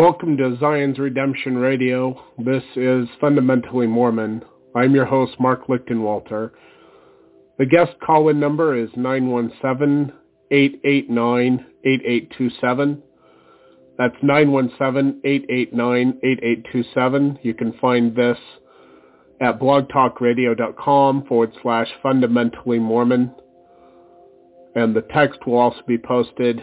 Welcome to Zion's Redemption Radio. This is Fundamentally Mormon. I'm your host, Mark Lichtenwalter. The guest call-in number is 917-889-8827. That's 917-889-8827. You can find this at blogtalkradio.com forward slash fundamentally Mormon. And the text will also be posted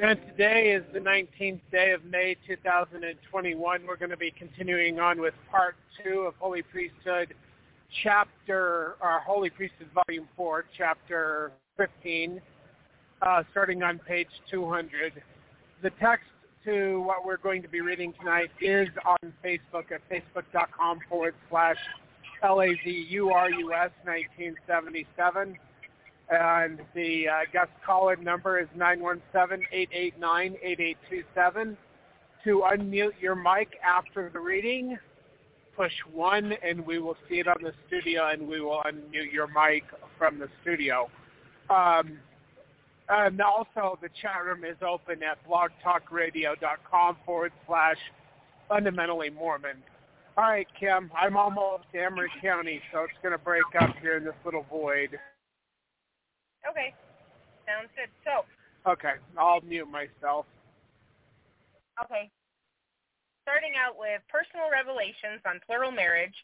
And today is the 19th day of May 2021. We're going to be continuing on with part two of Holy Priesthood, chapter, or Holy Priesthood Volume 4, chapter 15 uh, starting on page 200. The text to what we're going to be reading tonight is on Facebook at facebook.com forward slash L-A-Z-U-R-U-S 1977. And the uh, guest call-in number is 917-889-8827. To unmute your mic after the reading, push 1 and we will see it on the studio and we will unmute your mic from the studio. Um, and also the chat room is open at blogtalkradio.com forward slash fundamentally Mormon. All right, Kim, I'm almost to County, so it's going to break up here in this little void. Okay. Sounds good. So. Okay, I'll mute myself. Okay. Starting out with personal revelations on plural marriage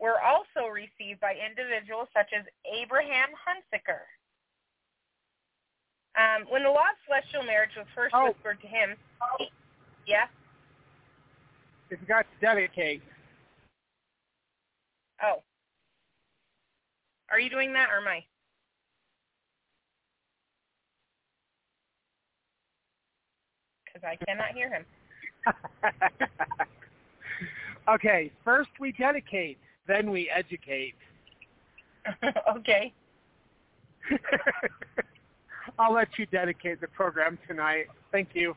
were also received by individuals such as Abraham Hunsicker. Um, when the law of celestial marriage was first oh. whispered to him, he, yeah? He forgot to dedicate. Oh. Are you doing that or am I? Because I cannot hear him. okay, first we dedicate, then we educate. okay. I'll let you dedicate the program tonight. Thank you.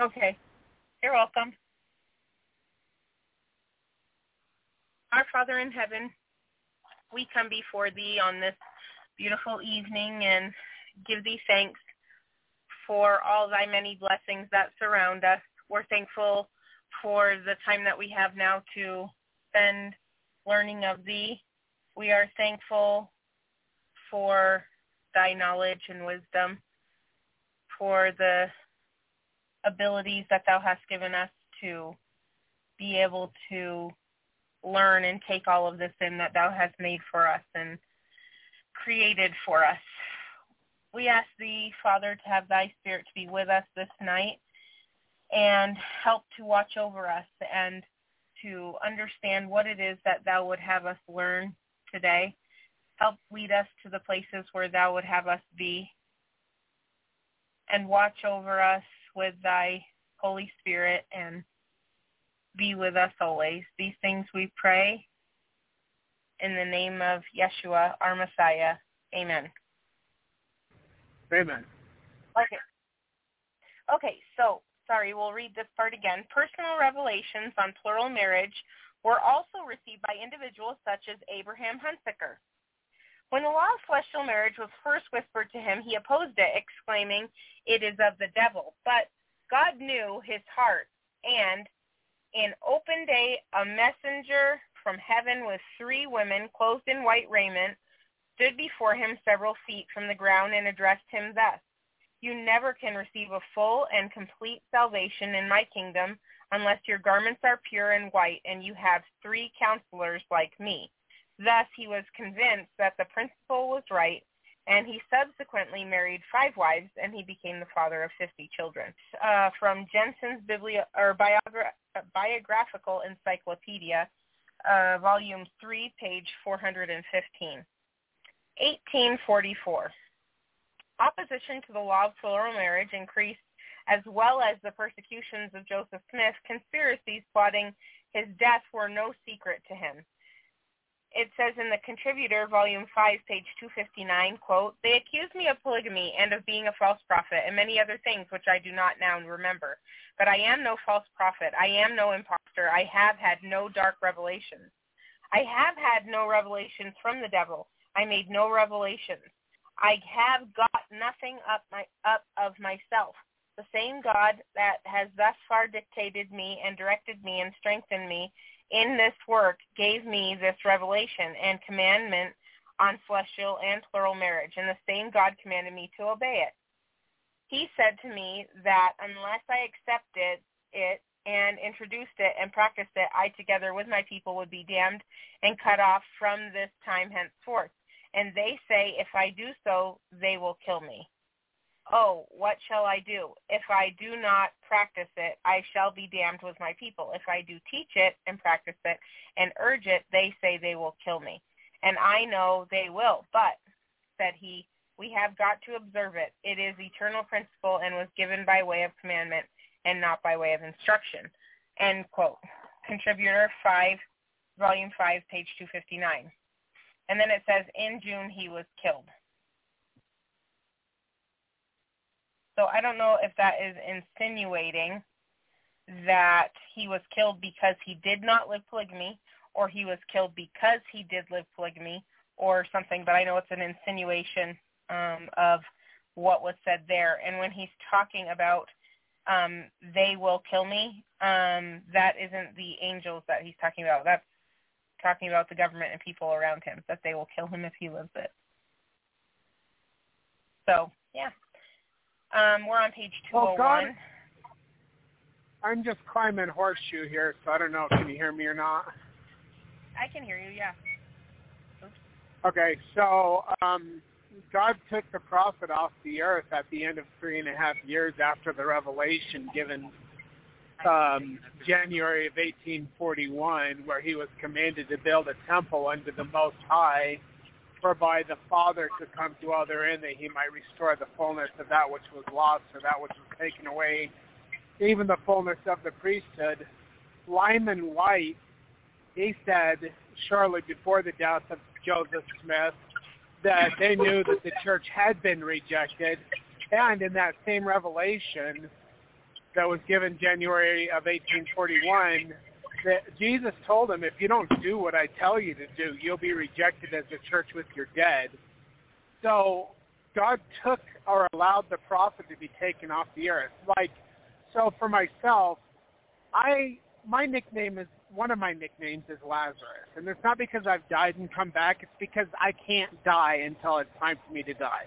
Okay. You're welcome. Our Father in heaven, we come before thee on this beautiful evening and give thee thanks for all thy many blessings that surround us. We're thankful for the time that we have now to spend learning of thee. We are thankful for thy knowledge and wisdom, for the abilities that thou hast given us to be able to learn and take all of this in that thou hast made for us and created for us. We ask thee, Father, to have thy spirit to be with us this night and help to watch over us and to understand what it is that thou would have us learn today. Help lead us to the places where thou would have us be and watch over us with thy Holy Spirit and be with us always. These things we pray in the name of Yeshua, our Messiah. Amen. Amen. Okay. Okay, so sorry, we'll read this part again. Personal revelations on plural marriage were also received by individuals such as Abraham Hunsicker. When the law of celestial marriage was first whispered to him, he opposed it, exclaiming, It is of the devil. But God knew his heart, and in open day a messenger from heaven with three women clothed in white raiment stood before him several feet from the ground and addressed him thus, You never can receive a full and complete salvation in my kingdom unless your garments are pure and white and you have three counselors like me. Thus he was convinced that the principle was right, and he subsequently married five wives, and he became the father of 50 children. Uh, from Jenson's Biblia, or Biogra- Biographical Encyclopedia, uh, Volume 3, page 415. 1844. Opposition to the law of plural marriage increased as well as the persecutions of Joseph Smith. Conspiracies plotting his death were no secret to him. It says in the Contributor, Volume 5, page 259, quote, They accuse me of polygamy and of being a false prophet and many other things which I do not now remember. But I am no false prophet. I am no impostor. I have had no dark revelations. I have had no revelations from the devil. I made no revelations. I have got nothing up my up of myself. The same God that has thus far dictated me and directed me and strengthened me in this work gave me this revelation and commandment on celestial and plural marriage, and the same God commanded me to obey it. He said to me that unless I accepted it and introduced it and practiced it, I together with my people would be damned and cut off from this time henceforth. And they say, if I do so, they will kill me. Oh, what shall I do? If I do not practice it, I shall be damned with my people. If I do teach it and practice it and urge it, they say they will kill me. And I know they will. But, said he, we have got to observe it. It is eternal principle and was given by way of commandment and not by way of instruction. End quote. Contributor 5, Volume 5, page 259. And then it says, in June he was killed. So I don't know if that is insinuating that he was killed because he did not live polygamy or he was killed because he did live polygamy or something, but I know it's an insinuation um, of what was said there. And when he's talking about um, they will kill me, um, that isn't the angels that he's talking about. That's talking about the government and people around him, that they will kill him if he lives it. So, yeah. Um, we're on page 201. God, I'm just climbing horseshoe here, so I don't know. Can you hear me or not? I can hear you, yeah. Okay, so um, God took the prophet off the earth at the end of three and a half years after the revelation given um, January of 1841, where he was commanded to build a temple unto the Most High whereby the Father could come to dwell therein, that he might restore the fullness of that which was lost or that which was taken away, even the fullness of the priesthood. Lyman Wight, he said shortly before the death of Joseph Smith that they knew that the church had been rejected, and in that same revelation that was given January of 1841, that Jesus told them, if you don't do what I tell you to do, you'll be rejected as a church with your dead. So God took or allowed the prophet to be taken off the earth. Like, so for myself, I my nickname is one of my nicknames is Lazarus, and it's not because I've died and come back. It's because I can't die until it's time for me to die.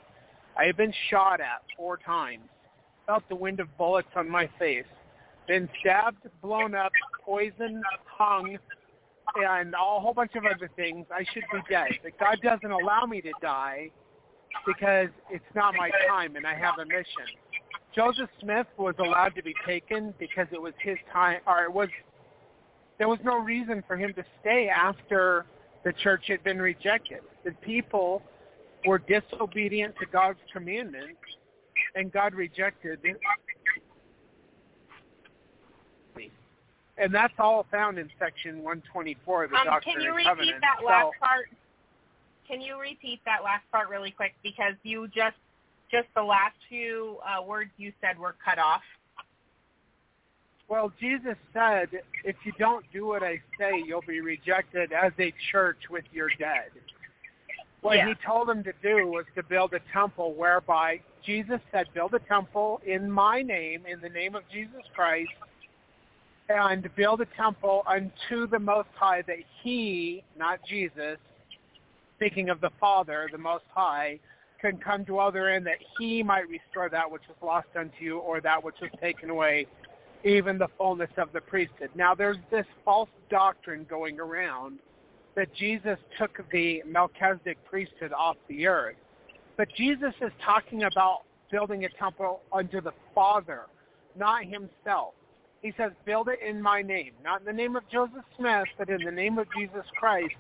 I have been shot at four times, felt the wind of bullets on my face, been stabbed, blown up, poisoned, hung, and a whole bunch of other things. I should be dead, but God doesn't allow me to die because it's not my time and I have a mission. Joseph Smith was allowed to be taken because it was his time, or it was there was no reason for him to stay after the church had been rejected. The people were disobedient to God's commandments, and God rejected. And that's all found in section 124 of the um, Doctrine Can you repeat Covenants. that last so, part? Can you repeat that last part really quick because you just just the last few uh, words you said were cut off. Well, Jesus said, if you don't do what I say, you'll be rejected as a church with your dead. What yeah. he told them to do was to build a temple whereby Jesus said, build a temple in my name, in the name of Jesus Christ, and build a temple unto the Most High that he, not Jesus, speaking of the Father, the Most High, can come dwell therein that he might restore that which was lost unto you or that which was taken away, even the fullness of the priesthood. Now there's this false doctrine going around that Jesus took the Melchizedek priesthood off the earth. But Jesus is talking about building a temple unto the Father, not himself. He says, build it in my name, not in the name of Joseph Smith, but in the name of Jesus Christ,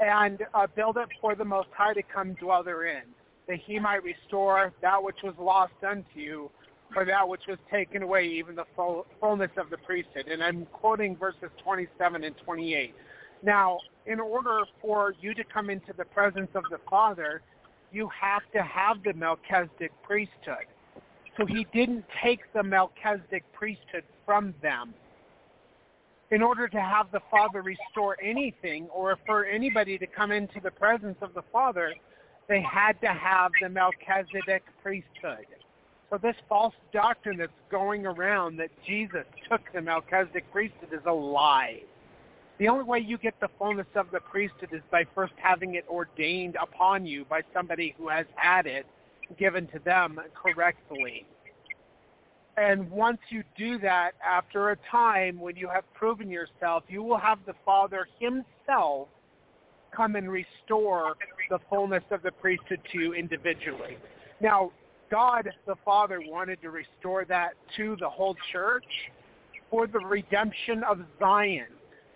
and uh, build it for the Most High to come dwell therein that he might restore that which was lost unto you, or that which was taken away, even the full, fullness of the priesthood. And I'm quoting verses 27 and 28. Now, in order for you to come into the presence of the Father, you have to have the Melchizedek priesthood. So he didn't take the Melchizedek priesthood from them. In order to have the Father restore anything, or for anybody to come into the presence of the Father, they had to have the Melchizedek priesthood. So this false doctrine that's going around that Jesus took the Melchizedek priesthood is a lie. The only way you get the fullness of the priesthood is by first having it ordained upon you by somebody who has had it given to them correctly. And once you do that, after a time when you have proven yourself, you will have the Father himself come and restore the fullness of the priesthood to you individually. Now, God the Father wanted to restore that to the whole church for the redemption of Zion.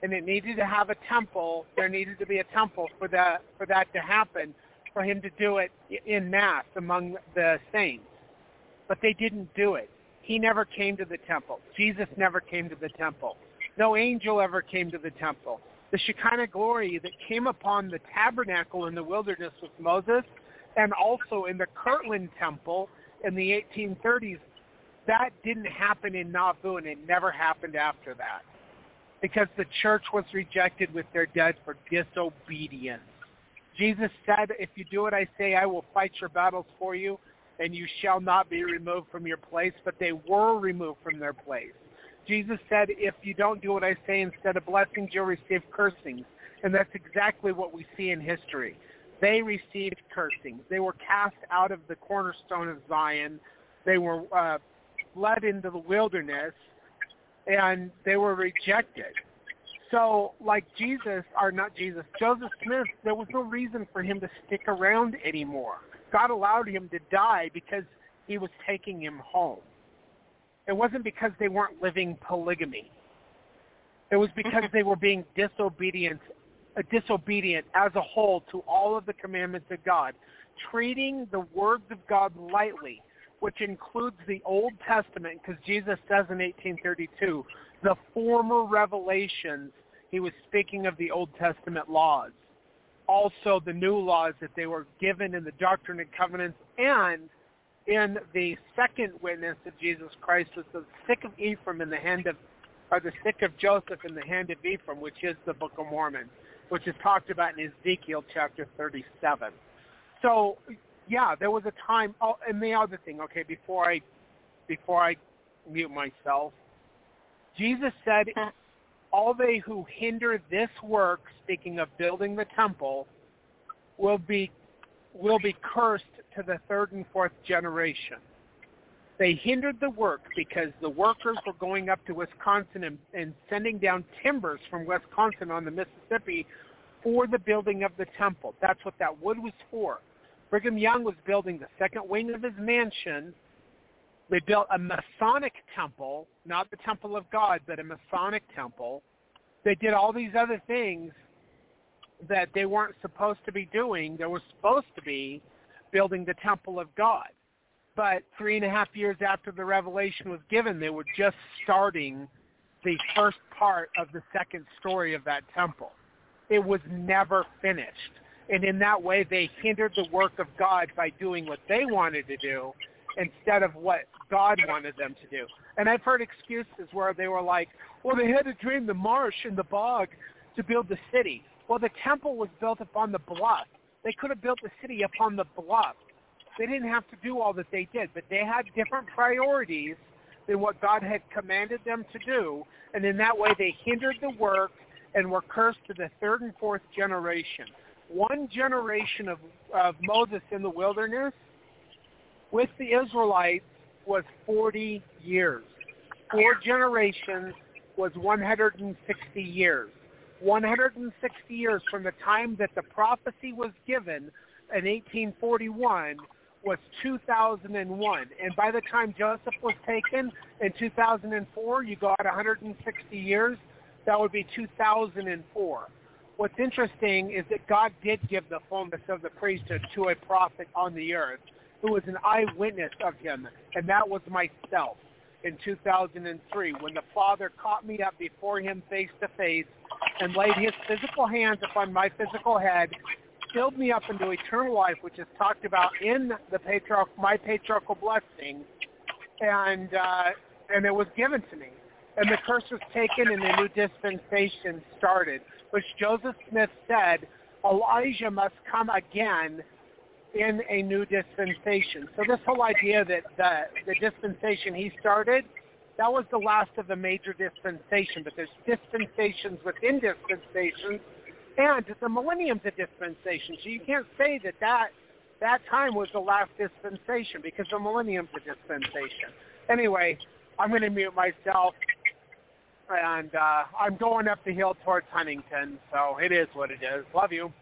And it needed to have a temple. There needed to be a temple for that for that to happen, for him to do it in mass among the saints. But they didn't do it. He never came to the temple. Jesus never came to the temple. No angel ever came to the temple the Shekinah glory that came upon the tabernacle in the wilderness with Moses and also in the Kirtland Temple in the 1830s, that didn't happen in Nauvoo and it never happened after that because the church was rejected with their dead for disobedience. Jesus said, if you do what I say, I will fight your battles for you and you shall not be removed from your place, but they were removed from their place. Jesus said, if you don't do what I say, instead of blessings, you'll receive cursings. And that's exactly what we see in history. They received cursings. They were cast out of the cornerstone of Zion. They were uh, led into the wilderness, and they were rejected. So, like Jesus, or not Jesus, Joseph Smith, there was no reason for him to stick around anymore. God allowed him to die because he was taking him home. It wasn't because they weren't living polygamy. It was because they were being disobedient, uh, disobedient as a whole to all of the commandments of God, treating the words of God lightly, which includes the Old Testament, because Jesus says in 1832, the former revelations, he was speaking of the Old Testament laws. also the new laws that they were given in the Doctrine and Covenants and in the second witness of Jesus Christ was the stick of Ephraim in the hand of, or the stick of Joseph in the hand of Ephraim, which is the Book of Mormon, which is talked about in Ezekiel chapter 37. So, yeah, there was a time. Oh, and the other thing, okay, before I, before I mute myself, Jesus said, uh-huh. "All they who hinder this work, speaking of building the temple, will be will be cursed to the third and fourth generation. They hindered the work because the workers were going up to Wisconsin and, and sending down timbers from Wisconsin on the Mississippi for the building of the temple. That's what that wood was for. Brigham Young was building the second wing of his mansion. They built a Masonic temple, not the temple of God, but a Masonic temple. They did all these other things that they weren't supposed to be doing. They were supposed to be building the temple of God. But three and a half years after the revelation was given, they were just starting the first part of the second story of that temple. It was never finished. And in that way, they hindered the work of God by doing what they wanted to do instead of what God wanted them to do. And I've heard excuses where they were like, well, they had to drain the marsh and the bog to build the city. Well, the temple was built upon the bluff. They could have built the city upon the bluff. They didn't have to do all that they did, but they had different priorities than what God had commanded them to do, and in that way they hindered the work and were cursed to the third and fourth generation. One generation of, of Moses in the wilderness with the Israelites was 40 years. Four generations was 160 years. 160 years from the time that the prophecy was given in 1841 was 2001. And by the time Joseph was taken in 2004, you got 160 years. That would be 2004. What's interesting is that God did give the fullness of the priesthood to a prophet on the earth who was an eyewitness of him, and that was myself in 2003 when the Father caught me up before him face to face and laid his physical hands upon my physical head, filled me up into eternal life, which is talked about in the patriarch, my patriarchal blessing, and uh, and it was given to me. And the curse was taken and the new dispensation started, which Joseph Smith said Elijah must come again in a new dispensation. So this whole idea that the, the dispensation he started, that was the last of the major dispensation, but there's dispensations within dispensations, and the millennium's a dispensation. So you can't say that that, that time was the last dispensation because the millennium's a dispensation. Anyway, I'm going to mute myself, and uh, I'm going up the hill towards Huntington, so it is what it is. Love you.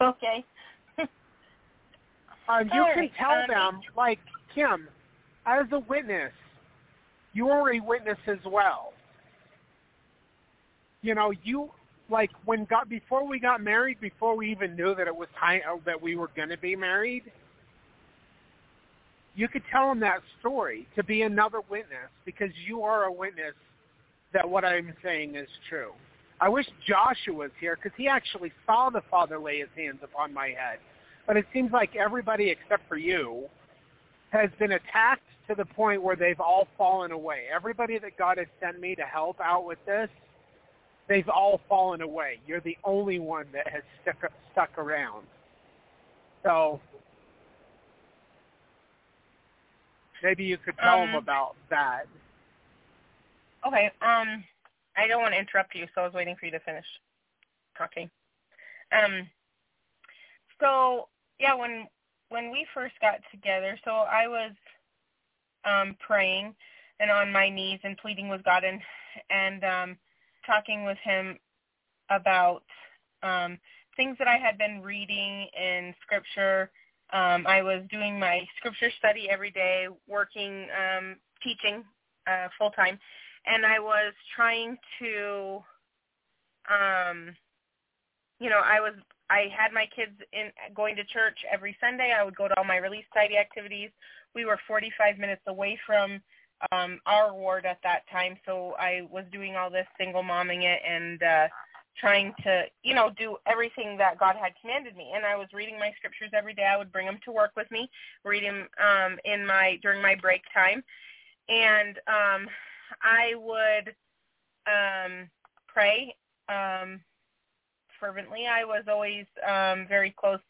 Okay. Um, you can tell um, them, like Kim, as a witness, you are a witness as well. You know, you like when got before we got married, before we even knew that it was time uh, that we were going to be married. You could tell them that story to be another witness because you are a witness that what I'm saying is true. I wish Joshua was here because he actually saw the Father lay his hands upon my head. But it seems like everybody except for you has been attacked to the point where they've all fallen away. Everybody that God has sent me to help out with this, they've all fallen away. You're the only one that has stuck stuck around. So maybe you could tell um, them about that. Okay. Um, I don't want to interrupt you, so I was waiting for you to finish talking. Um, so yeah, when when we first got together, so I was um praying and on my knees and pleading with God and and um talking with him about um things that I had been reading in scripture. Um I was doing my scripture study every day, working um teaching uh full time and I was trying to um you know, I was I had my kids in going to church every Sunday. I would go to all my Relief Society activities. We were 45 minutes away from um our ward at that time, so I was doing all this single momming it and uh trying to, you know, do everything that God had commanded me. And I was reading my scriptures every day. I would bring them to work with me, read them um, in my during my break time, and um, I would um, pray um, fervently. I was always um, very close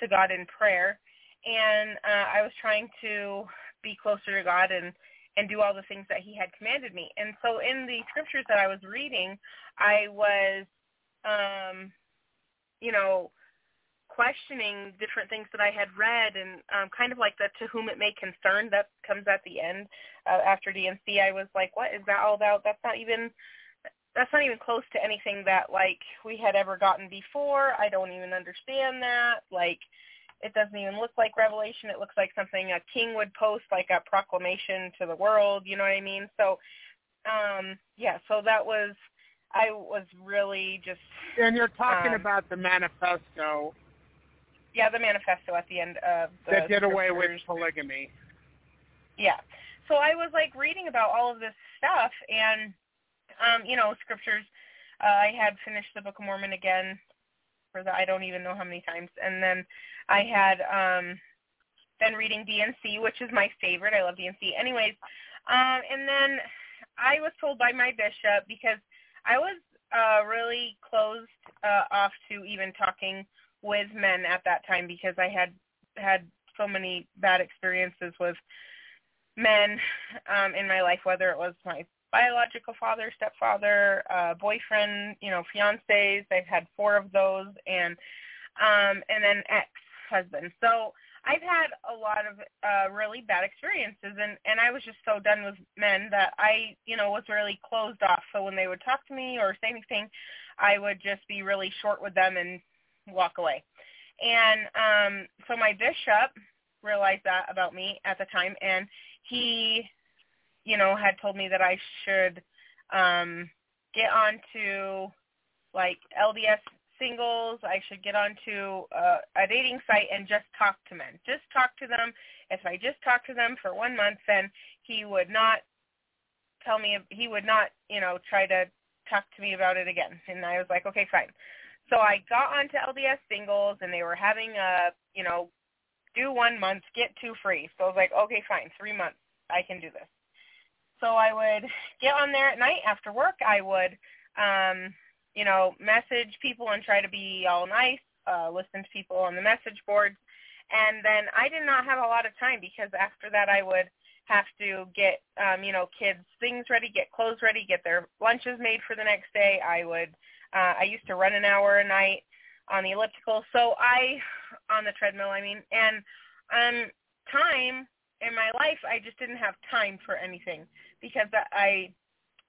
to God in prayer, and uh, I was trying to be closer to God and and do all the things that He had commanded me. And so, in the scriptures that I was reading, I was, um, you know, questioning different things that I had read, and um, kind of like the "to whom it may concern" that comes at the end uh, after D&C. I was like, "What is that all about? That's not even." That's not even close to anything that like we had ever gotten before. I don't even understand that. Like, it doesn't even look like revelation. It looks like something a king would post, like a proclamation to the world. You know what I mean? So, um, yeah. So that was, I was really just. And you're talking um, about the manifesto. Yeah, the manifesto at the end of the. That did away with polygamy. Yeah. So I was like reading about all of this stuff, and um, you know, scriptures. Uh, I had finished the Book of Mormon again for the I don't even know how many times, and then I had um, been reading D&C, which is my favorite. I love D&C. Anyways, um, and then I was told by my bishop because I was uh, really closed uh, off to even talking with men at that time because I had had so many bad experiences with men um, in my life, whether it was my biological father, stepfather, uh, boyfriend, you know, fiancés. I've had four of those, and um, and then ex husband. So I've had a lot of uh, really bad experiences, and and I was just so done with men that I, you know, was really closed off. So when they would talk to me or say anything, I would just be really short with them and walk away. And um, so my bishop realized that about me at the time, and he, you know, had told me that I should um, get onto like LDS singles. I should get onto uh, a dating site and just talk to men. Just talk to them. If I just talk to them for one month, then he would not tell me. He would not, you know, try to talk to me about it again. And I was like, okay, fine. So I got onto LDS singles, and they were having a, you know, do one month, get two free. So I was like, okay, fine, three months, I can do this. So I would get on there at night after work. I would um, you know, message people and try to be all nice, uh, listen to people on the message boards. And then I did not have a lot of time because after that I would have to get, um, you know, kids things ready, get clothes ready, get their lunches made for the next day. I would, uh, I used to run an hour a night on the elliptical. So I, on the treadmill, I mean, and um, time in my life, I just didn't have time for anything because I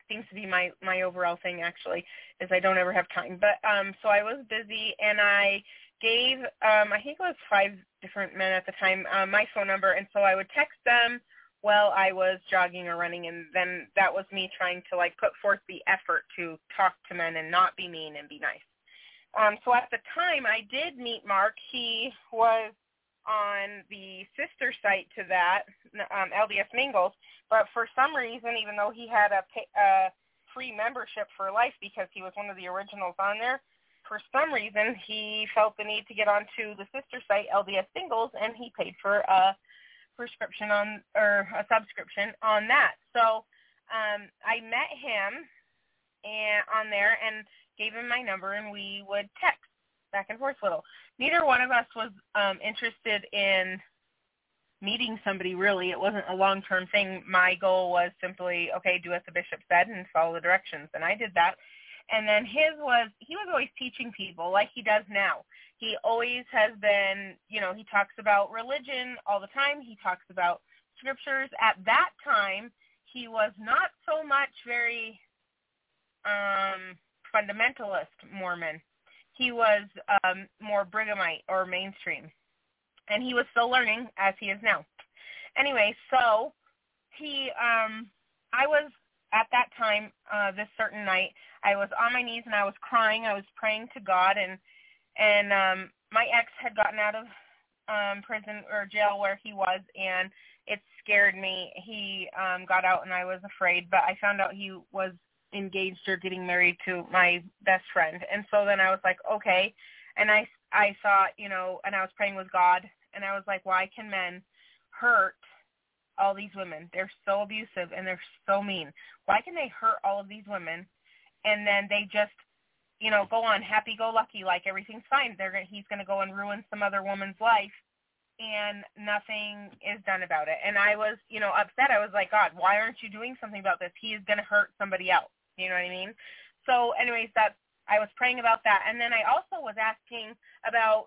seems to be my my overall thing actually is I don't ever have time. But um so I was busy and I gave um I think it was five different men at the time um, my phone number and so I would text them while I was jogging or running and then that was me trying to like put forth the effort to talk to men and not be mean and be nice. Um so at the time I did meet Mark. He was on the sister site to that, um, LDS Mingles, but for some reason, even though he had a, a free membership for life because he was one of the originals on there, for some reason he felt the need to get onto the sister site LDS Singles, and he paid for a prescription on or a subscription on that. So um, I met him and on there and gave him my number, and we would text back and forth a little. Neither one of us was um, interested in meeting somebody really. It wasn't a long-term thing. My goal was simply, okay, do as the bishop said and follow the directions. And I did that. And then his was, he was always teaching people like he does now. He always has been, you know, he talks about religion all the time. He talks about scriptures. At that time, he was not so much very um, fundamentalist Mormon he was um, more Brighamite or mainstream. And he was still learning as he is now. Anyway, so he, um, I was at that time, uh, this certain night, I was on my knees and I was crying. I was praying to God and, and, um, my ex had gotten out of, um, prison or jail where he was and it scared me. He, um, got out and I was afraid, but I found out he was engaged or getting married to my best friend. And so then I was like, okay. And I I thought, you know, and I was praying with God, and I was like, why can men hurt all these women? They're so abusive and they're so mean. Why can they hurt all of these women, and then they just, you know, go on happy-go-lucky like everything's fine? They're gonna, he's going to go and ruin some other woman's life, and nothing is done about it. And I was, you know, upset. I was like, God, why aren't you doing something about this? He is going to hurt somebody else. You know what I mean? So, anyways, that's I was praying about that, and then I also was asking about,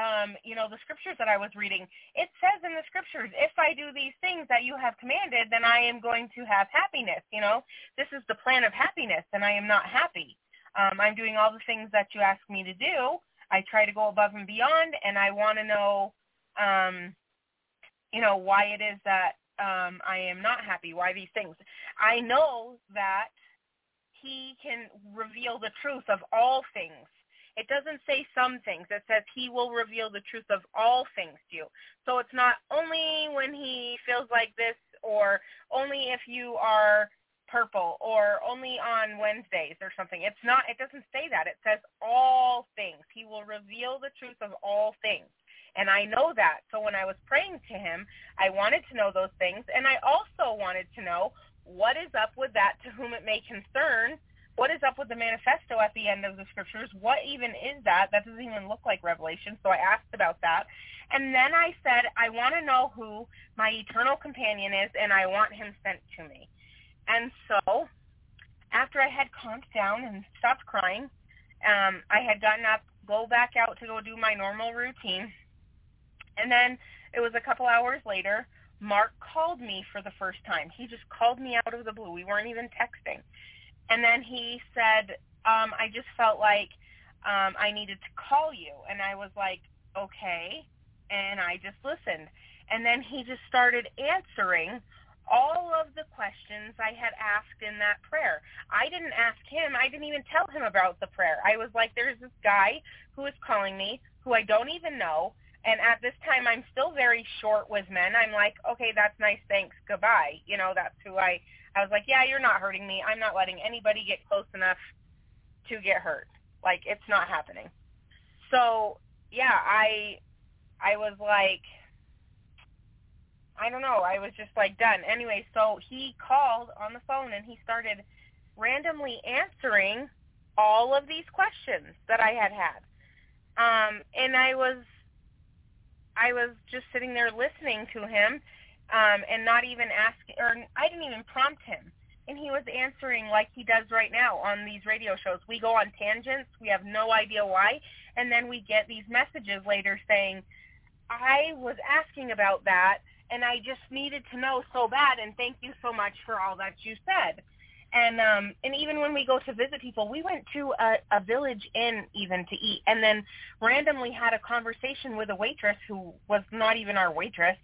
um, you know, the scriptures that I was reading. It says in the scriptures, if I do these things that you have commanded, then I am going to have happiness. You know, this is the plan of happiness, and I am not happy. Um, I'm doing all the things that you ask me to do. I try to go above and beyond, and I want to know, um, you know, why it is that um, I am not happy. Why these things? I know that he can reveal the truth of all things. It doesn't say some things. It says he will reveal the truth of all things to you. So it's not only when he feels like this or only if you are purple or only on Wednesdays or something. It's not it doesn't say that. It says all things. He will reveal the truth of all things. And I know that. So when I was praying to him, I wanted to know those things and I also wanted to know what is up with that to whom it may concern? What is up with the manifesto at the end of the scriptures? What even is that? That doesn't even look like Revelation. So I asked about that. And then I said, I want to know who my eternal companion is, and I want him sent to me. And so after I had calmed down and stopped crying, um, I had gotten up, go back out to go do my normal routine. And then it was a couple hours later Mark called me for the first time. He just called me out of the blue. We weren't even texting. And then he said, um, I just felt like um, I needed to call you. And I was like, okay. And I just listened. And then he just started answering all of the questions I had asked in that prayer. I didn't ask him. I didn't even tell him about the prayer. I was like, there's this guy who is calling me who I don't even know and at this time, I'm still very short with men. I'm like, okay, that's nice, thanks, goodbye. You know, that's who I. I was like, yeah, you're not hurting me. I'm not letting anybody get close enough to get hurt. Like, it's not happening. So yeah, I, I was like, I don't know. I was just like done. Anyway, so he called on the phone and he started randomly answering all of these questions that I had had. Um, and I was I was just sitting there listening to him um, and not even asking, or I didn't even prompt him. And he was answering like he does right now on these radio shows. We go on tangents. We have no idea why. And then we get these messages later saying, I was asking about that and I just needed to know so bad and thank you so much for all that you said. And um and even when we go to visit people we went to a, a village inn even to eat and then randomly had a conversation with a waitress who was not even our waitress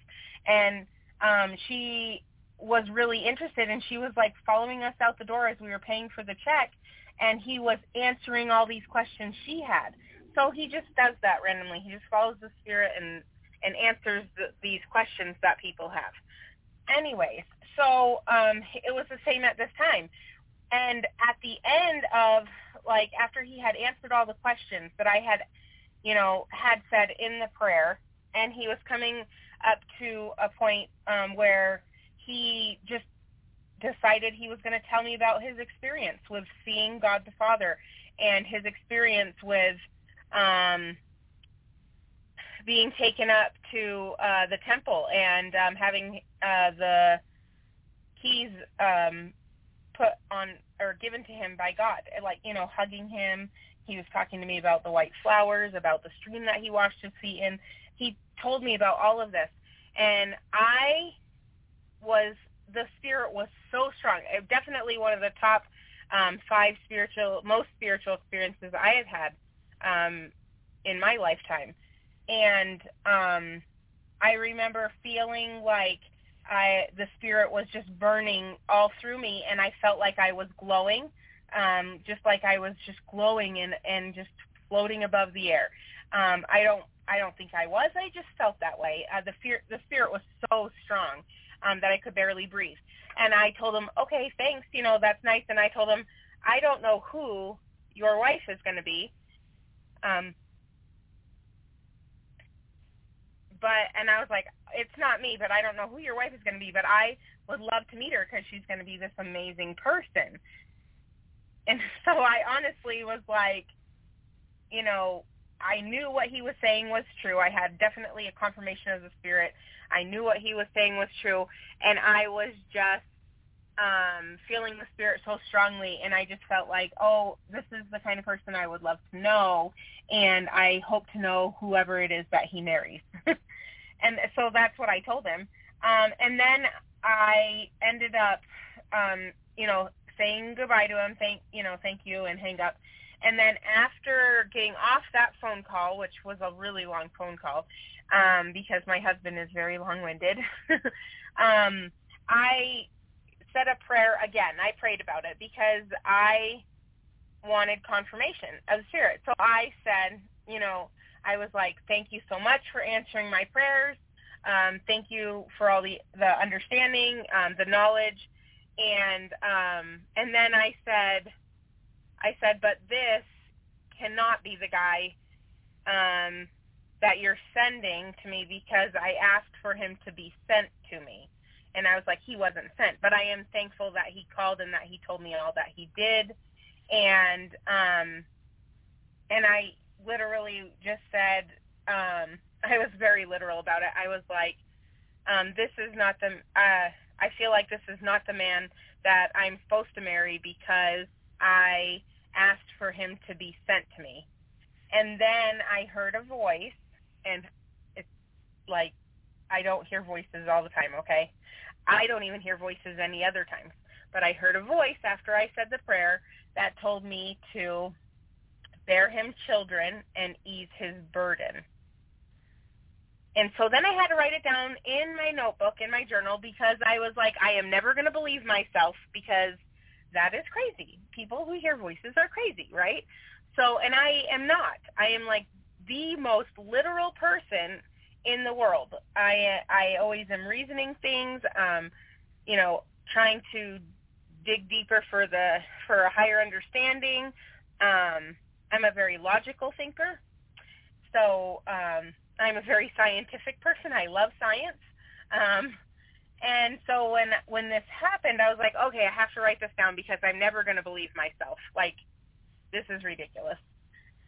and um she was really interested and she was like following us out the door as we were paying for the check and he was answering all these questions she had. So he just does that randomly. He just follows the spirit and and answers the, these questions that people have anyways so um, it was the same at this time. And at the end of, like, after he had answered all the questions that I had, you know, had said in the prayer, and he was coming up to a point um, where he just decided he was going to tell me about his experience with seeing God the Father and his experience with um, being taken up to uh, the temple and um, having uh, the keys um, put on or given to him by God, like you know, hugging him. He was talking to me about the white flowers, about the stream that he washed his feet in. He told me about all of this, and I was the spirit was so strong. It, definitely one of the top um, five spiritual, most spiritual experiences I have had um, in my lifetime, and um, I remember feeling like I the spirit was just burning all through me, and I felt like I was glowing, um, just like I was just glowing and and just floating above the air. Um, I don't I don't think I was. I just felt that way. Uh, the fear the spirit was so strong. um, that I could barely breathe. And I told him, okay, thanks, you know, that's nice. And I told him, I don't know who your wife is going to be. Um, but, and I was like, it's not me, but I don't know who your wife is going to be, but I would love to meet her because she's going to be this amazing person. And so I honestly was like, you know, I knew what he was saying was true. I had definitely a confirmation of the spirit. I knew what he was saying was true, and I was just um feeling the spirit so strongly and I just felt like, oh, this is the kind of person I would love to know and I hope to know whoever it is that he marries. and so that's what I told him. Um and then I ended up um, you know, saying goodbye to him, thank you know, thank you and hang up. And then after getting off that phone call, which was a really long phone call, um, because my husband is very long-winded, um, I said a prayer again. I prayed about it because I wanted confirmation of the Spirit. So I said, you know, I was like, thank you so much for answering my prayers. Um, thank you for all the the understanding, um, the knowledge, and um, and then I said, I said, but this cannot be the guy um, that you're sending to me because I asked for him to be sent to me and I was like, he wasn't sent. But I am thankful that he called and that he told me all that he did. And um and I literally just said, um, I was very literal about it. I was like, um, this is not the uh I feel like this is not the man that I'm supposed to marry because I asked for him to be sent to me. And then I heard a voice and it's like I don't hear voices all the time, okay? I don't even hear voices any other times. But I heard a voice after I said the prayer that told me to bear him children and ease his burden. And so then I had to write it down in my notebook, in my journal, because I was like, I am never going to believe myself because that is crazy. People who hear voices are crazy, right? So, and I am not. I am like the most literal person in the world. I I always am reasoning things, um, you know, trying to dig deeper for the for a higher understanding. Um, I'm a very logical thinker, so um, I'm a very scientific person. I love science. Um, and so when when this happened, I was like, okay, I have to write this down because I'm never going to believe myself. Like, this is ridiculous.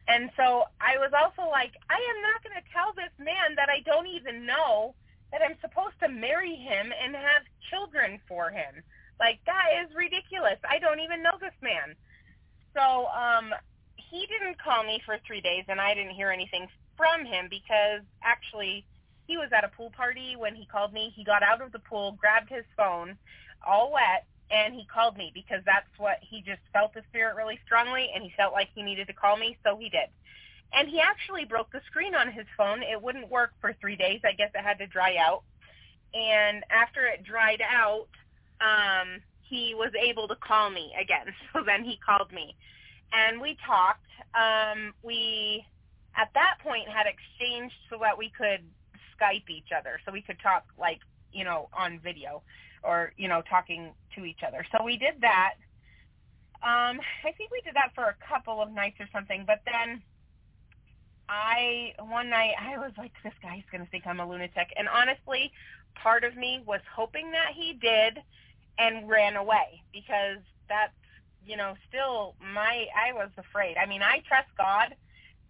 And so I was also like, I am not going to tell this man that I don't even know that I'm supposed to marry him and have children for him. Like that is ridiculous. I don't even know this man. So um he didn't call me for 3 days and I didn't hear anything from him because actually he was at a pool party when he called me. He got out of the pool, grabbed his phone, all wet, and he called me because that's what he just felt the spirit really strongly and he felt like he needed to call me so he did. And he actually broke the screen on his phone. It wouldn't work for three days. I guess it had to dry out. And after it dried out um he was able to call me again. So then he called me and we talked um we at that point had exchanged so that we could skype each other so we could talk like you know on video or you know talking to each other. So we did that. Um, I think we did that for a couple of nights or something, but then I one night I was like, this guy's gonna think I'm a lunatic, and honestly, part of me was hoping that he did and ran away because that's you know still my I was afraid. I mean, I trust God,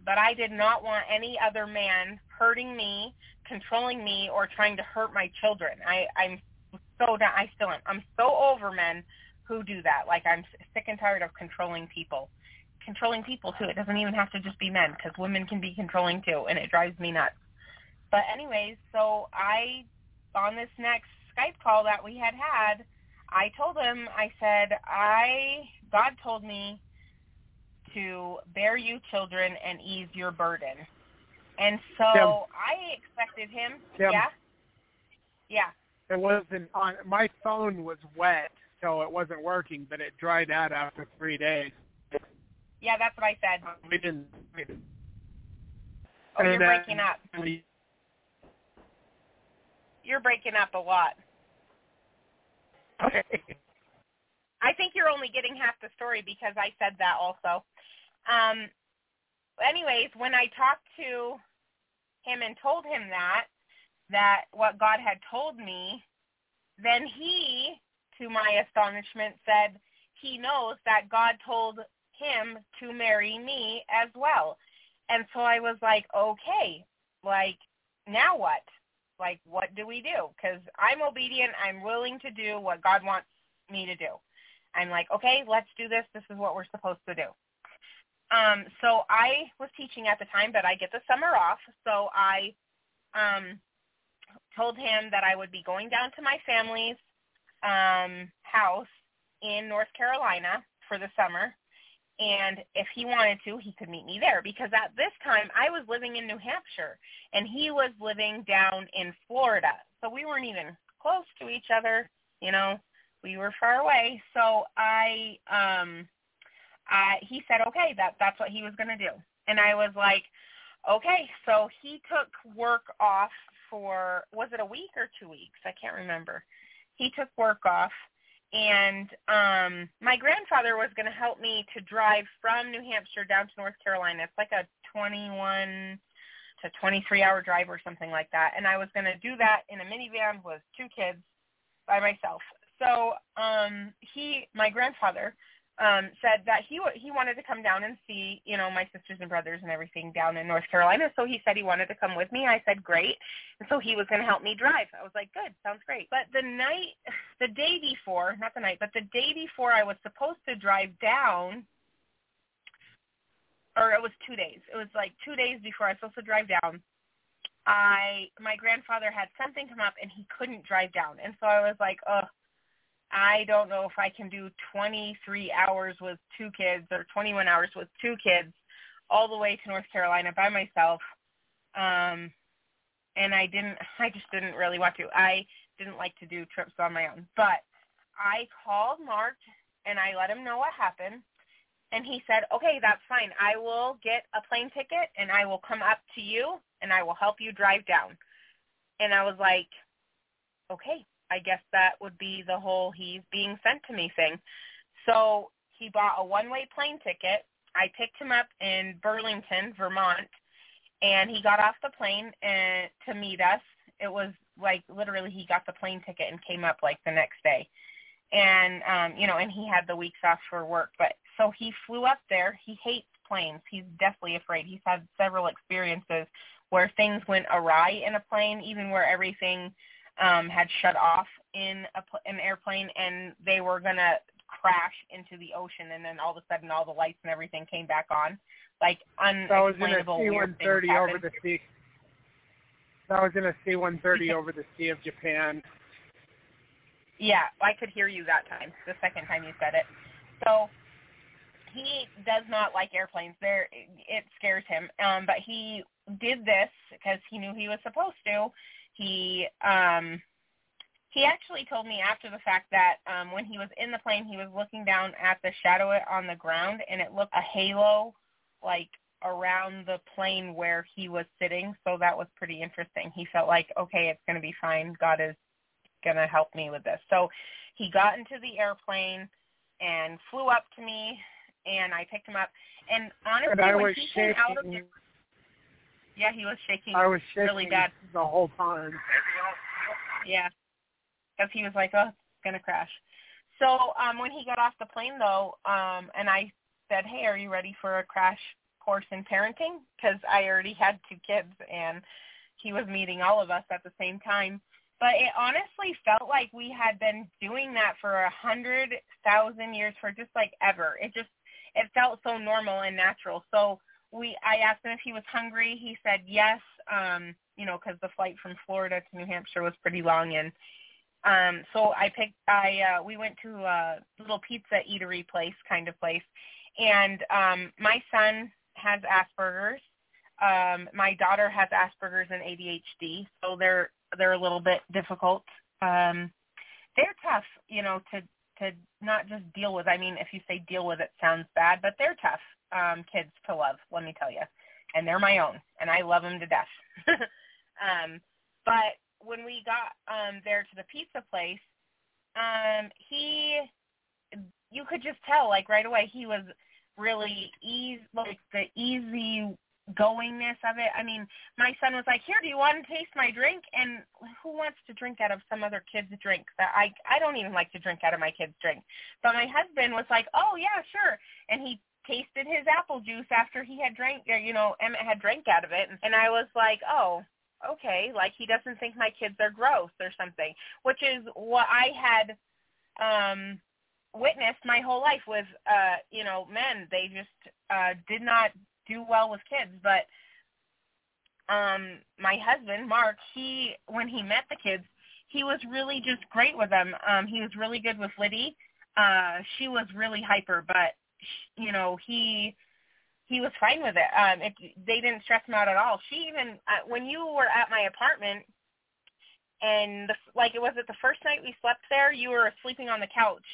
but I did not want any other man hurting me, controlling me, or trying to hurt my children. I I'm so down. I still am. I'm so over men who do that. Like I'm sick and tired of controlling people. Controlling people too. It doesn't even have to just be men because women can be controlling too, and it drives me nuts. But anyways, so I on this next Skype call that we had had, I told him, I said, I God told me to bear you children and ease your burden. And so Tim. I expected him. Tim. Yeah. Yeah. It wasn't on my phone was wet, so it wasn't working, but it dried out after three days. Yeah, that's what I said. We didn't. We didn't. Oh, you're breaking up. we- You're breaking up a lot. I think you're only getting half the story because I said that also. Um, anyways, when I talked to him and told him that, that what God had told me, then he, to my astonishment, said he knows that God told him to marry me as well. And so I was like, okay, like now what? Like what do we do? Because I'm obedient. I'm willing to do what God wants me to do. I'm like, okay, let's do this. This is what we're supposed to do. Um, so I was teaching at the time, but I get the summer off. So I um, told him that I would be going down to my family's um, house in North Carolina for the summer. And if he wanted to, he could meet me there because at this time I was living in New Hampshire and he was living down in Florida. So we weren't even close to each other, you know, we were far away. So I um I he said okay, that that's what he was going to do. And I was like, okay, so he took work off for was it a week or 2 weeks? I can't remember. He took work off and um my grandfather was going to help me to drive from New Hampshire down to North Carolina. It's like a 21 to 23 hour drive or something like that. And I was going to do that in a minivan with two kids by myself. So um he my grandfather um, said that he w- he wanted to come down and see you know my sisters and brothers and everything down in North Carolina. So he said he wanted to come with me. I said great, and so he was going to help me drive. I was like good, sounds great. But the night, the day before, not the night, but the day before I was supposed to drive down, or it was two days. It was like two days before I was supposed to drive down. I my grandfather had something come up and he couldn't drive down, and so I was like, oh I don't know if I can do 23 hours with two kids or 21 hours with two kids all the way to North Carolina by myself. Um, and I didn't, I just didn't really want to. I didn't like to do trips on my own. But I called Mark and I let him know what happened. And he said, okay, that's fine. I will get a plane ticket and I will come up to you and I will help you drive down. And I was like, okay, I guess that would be the whole he's being sent to me thing. So he bought a one-way plane ticket. I picked him up in Burlington, Vermont, and he got off the plane and to meet us. It was like literally he got the plane ticket and came up like the next day. And um, you know, and he had the weeks off for work, but so he flew up there. He hates planes. He's deathly afraid. He's had several experiences where things went awry in a plane, even where everything um, had shut off in a, an airplane and they were going to crash into the ocean and then all of a sudden all the lights and everything came back on. Like unexplainable that was in a C-130 over the sea. That was in a C-130 over the Sea of Japan. Yeah, I could hear you that time, the second time you said it. So he does not like airplanes. There, it scares him. Um, but he did this because he knew he was supposed to, he um he actually told me after the fact that um when he was in the plane he was looking down at the shadow on the ground and it looked a halo like around the plane where he was sitting. So that was pretty interesting. He felt like okay it's going to be fine. God is going to help me with this. So he got into the airplane and flew up to me and I picked him up. And honestly and when he shaking. came out of the yeah, he was shaking. I was shaking really bad the whole time. Yeah, because he was like, "Oh, it's gonna crash." So um, when he got off the plane, though, um, and I said, "Hey, are you ready for a crash course in parenting?" Because I already had two kids, and he was meeting all of us at the same time. But it honestly felt like we had been doing that for a hundred thousand years, for just like ever. It just it felt so normal and natural. So we I asked him if he was hungry. He said yes. Um, you know, because the flight from Florida to New Hampshire was pretty long, and um, so I picked. I uh, we went to a little pizza eatery place, kind of place, and um, my son has Asperger's. Um, my daughter has Asperger's and ADHD, so they're they're a little bit difficult. Um, they're tough, you know, to to not just deal with. I mean, if you say deal with, it sounds bad, but they're tough um, kids to love, let me tell you. And they're my own, and I love them to death. um, but when we got um, there to the pizza place, um, he, you could just tell like right away he was really easy, like the easy goingness of it. I mean, my son was like, "Here, do you want to taste my drink?" And who wants to drink out of some other kid's drink? That I I don't even like to drink out of my kid's drink. But my husband was like, "Oh yeah, sure," and he tasted his apple juice after he had drank, you know, Emmett had drank out of it, and I was like, "Oh." Okay, like he doesn't think my kids are gross or something, which is what I had um witnessed my whole life with uh you know men. They just uh did not do well with kids. But um my husband mark he when he met the kids he was really just great with them. Um he was really good with liddy. Uh she was really hyper but you know he he was fine with it um it they didn't stress him out at all she even uh, when you were at my apartment and the, like it was it the first night we slept there you were sleeping on the couch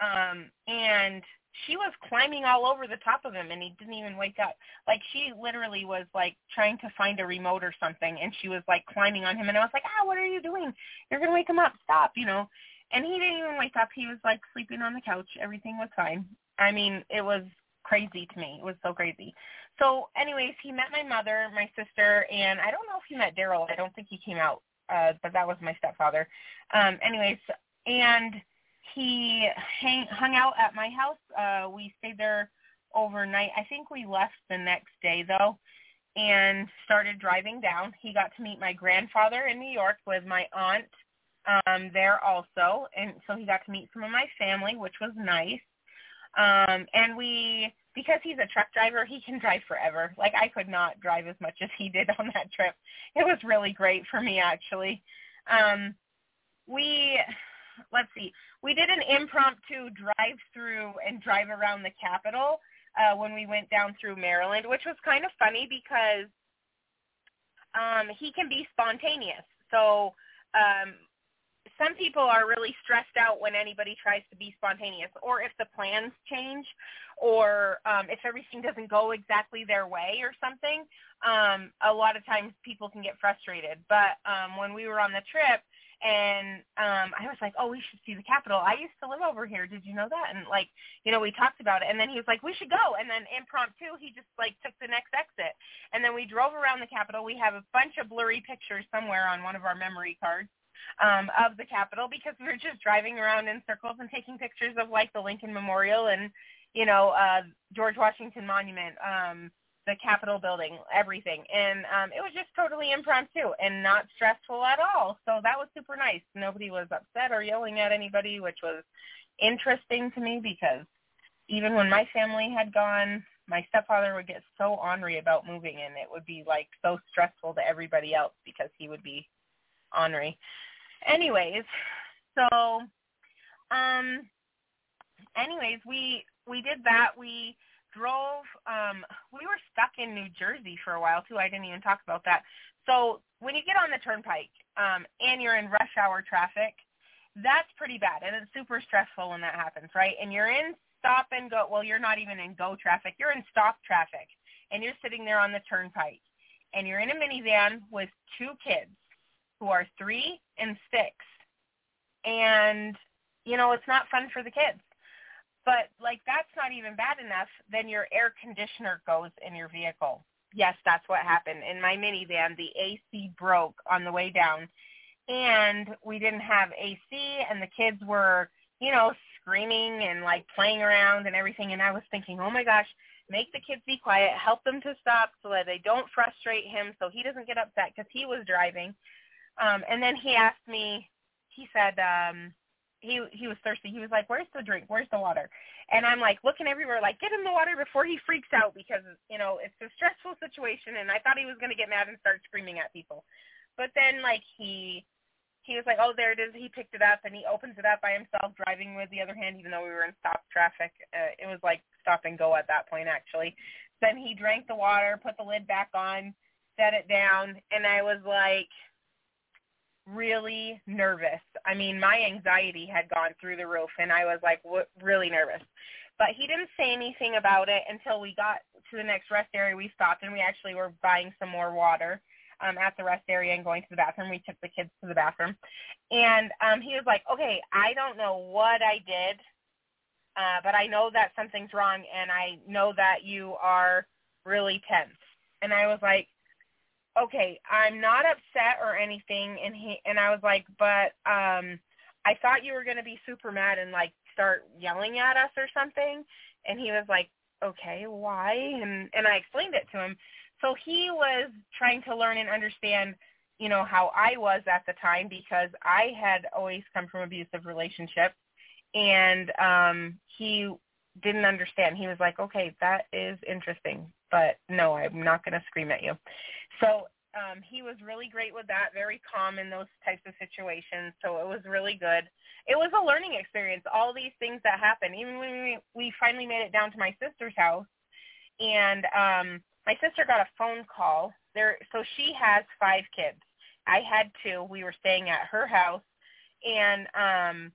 um and she was climbing all over the top of him and he didn't even wake up. Like she literally was like trying to find a remote or something and she was like climbing on him and I was like, ah, what are you doing? You're to wake him up. Stop, you know. And he didn't even wake up. He was like sleeping on the couch. Everything was fine. I mean, it was crazy to me. It was so crazy. So anyways, he met my mother, my sister, and I don't know if he met Daryl. I don't think he came out, uh, but that was my stepfather. Um, anyways, and he hang, hung out at my house. Uh, we stayed there overnight. I think we left the next day though and started driving down. He got to meet my grandfather in New York with my aunt um there also and so he got to meet some of my family which was nice. Um and we because he's a truck driver, he can drive forever. Like I could not drive as much as he did on that trip. It was really great for me actually. Um we let's see, we did an impromptu drive through and drive around the Capitol uh, when we went down through Maryland, which was kind of funny because um, he can be spontaneous. So um, some people are really stressed out when anybody tries to be spontaneous or if the plans change or um, if everything doesn't go exactly their way or something. Um, a lot of times people can get frustrated. But um, when we were on the trip, and um I was like, "Oh, we should see the Capitol. I used to live over here. Did you know that?" And like, you know, we talked about it, and then he was like, "We should go." And then impromptu, he just like took the next exit, and then we drove around the Capitol. We have a bunch of blurry pictures somewhere on one of our memory cards um, of the Capitol because we were just driving around in circles and taking pictures of like the Lincoln Memorial and you know uh, George Washington Monument. Um, the Capitol building, everything. And um, it was just totally impromptu and not stressful at all. So that was super nice. Nobody was upset or yelling at anybody, which was interesting to me because even when my family had gone, my stepfather would get so ornery about moving and it would be like so stressful to everybody else because he would be ornery. Anyways, so um anyways, we we did that. We drove um we were stuck in New Jersey for a while too. I didn't even talk about that. So when you get on the turnpike um and you're in rush hour traffic, that's pretty bad and it's super stressful when that happens, right? And you're in stop and go well, you're not even in go traffic. You're in stop traffic and you're sitting there on the turnpike and you're in a minivan with two kids who are 3 and 6. And you know, it's not fun for the kids but like that's not even bad enough. Then your air conditioner goes in your vehicle. Yes, that's what happened. In my minivan, the AC broke on the way down and we didn't have AC and the kids were, you know, screaming and like playing around and everything and I was thinking, "Oh my gosh, make the kids be quiet, help them to stop so that they don't frustrate him so he doesn't get upset cuz he was driving." Um and then he asked me he said um he he was thirsty. He was like, "Where's the drink? Where's the water?" And I'm like looking everywhere, like, "Get him the water before he freaks out," because you know it's a stressful situation. And I thought he was going to get mad and start screaming at people, but then like he he was like, "Oh, there it is." He picked it up and he opens it up by himself, driving with the other hand, even though we were in stop traffic. Uh, it was like stop and go at that point, actually. Then he drank the water, put the lid back on, set it down, and I was like really nervous. I mean, my anxiety had gone through the roof, and I was like w- really nervous. But he didn't say anything about it until we got to the next rest area. We stopped, and we actually were buying some more water. um, at the rest area and going to the bathroom. We took the kids to the bathroom, and um, he was like, "Okay, I don't know what I did, uh, but I know that something's wrong, and I know that you are really tense." And I was like, "Okay, I'm not upset or anything." And he and I was like, "But um, I thought you were going to be super mad and like start yelling at us or something." And he was like, "Okay, why?" And and I explained it to him. So he was trying to learn and understand, you know, how I was at the time because I had always come from abusive relationships and um he didn't understand. He was like, "Okay, that is interesting, but no, I'm not going to scream at you." So um he was really great with that, very calm in those types of situations. So it was really good. It was a learning experience. All these things that happened, even when we we finally made it down to my sister's house, and um my sister got a phone call. There, so she has five kids. I had two. We were staying at her house, and um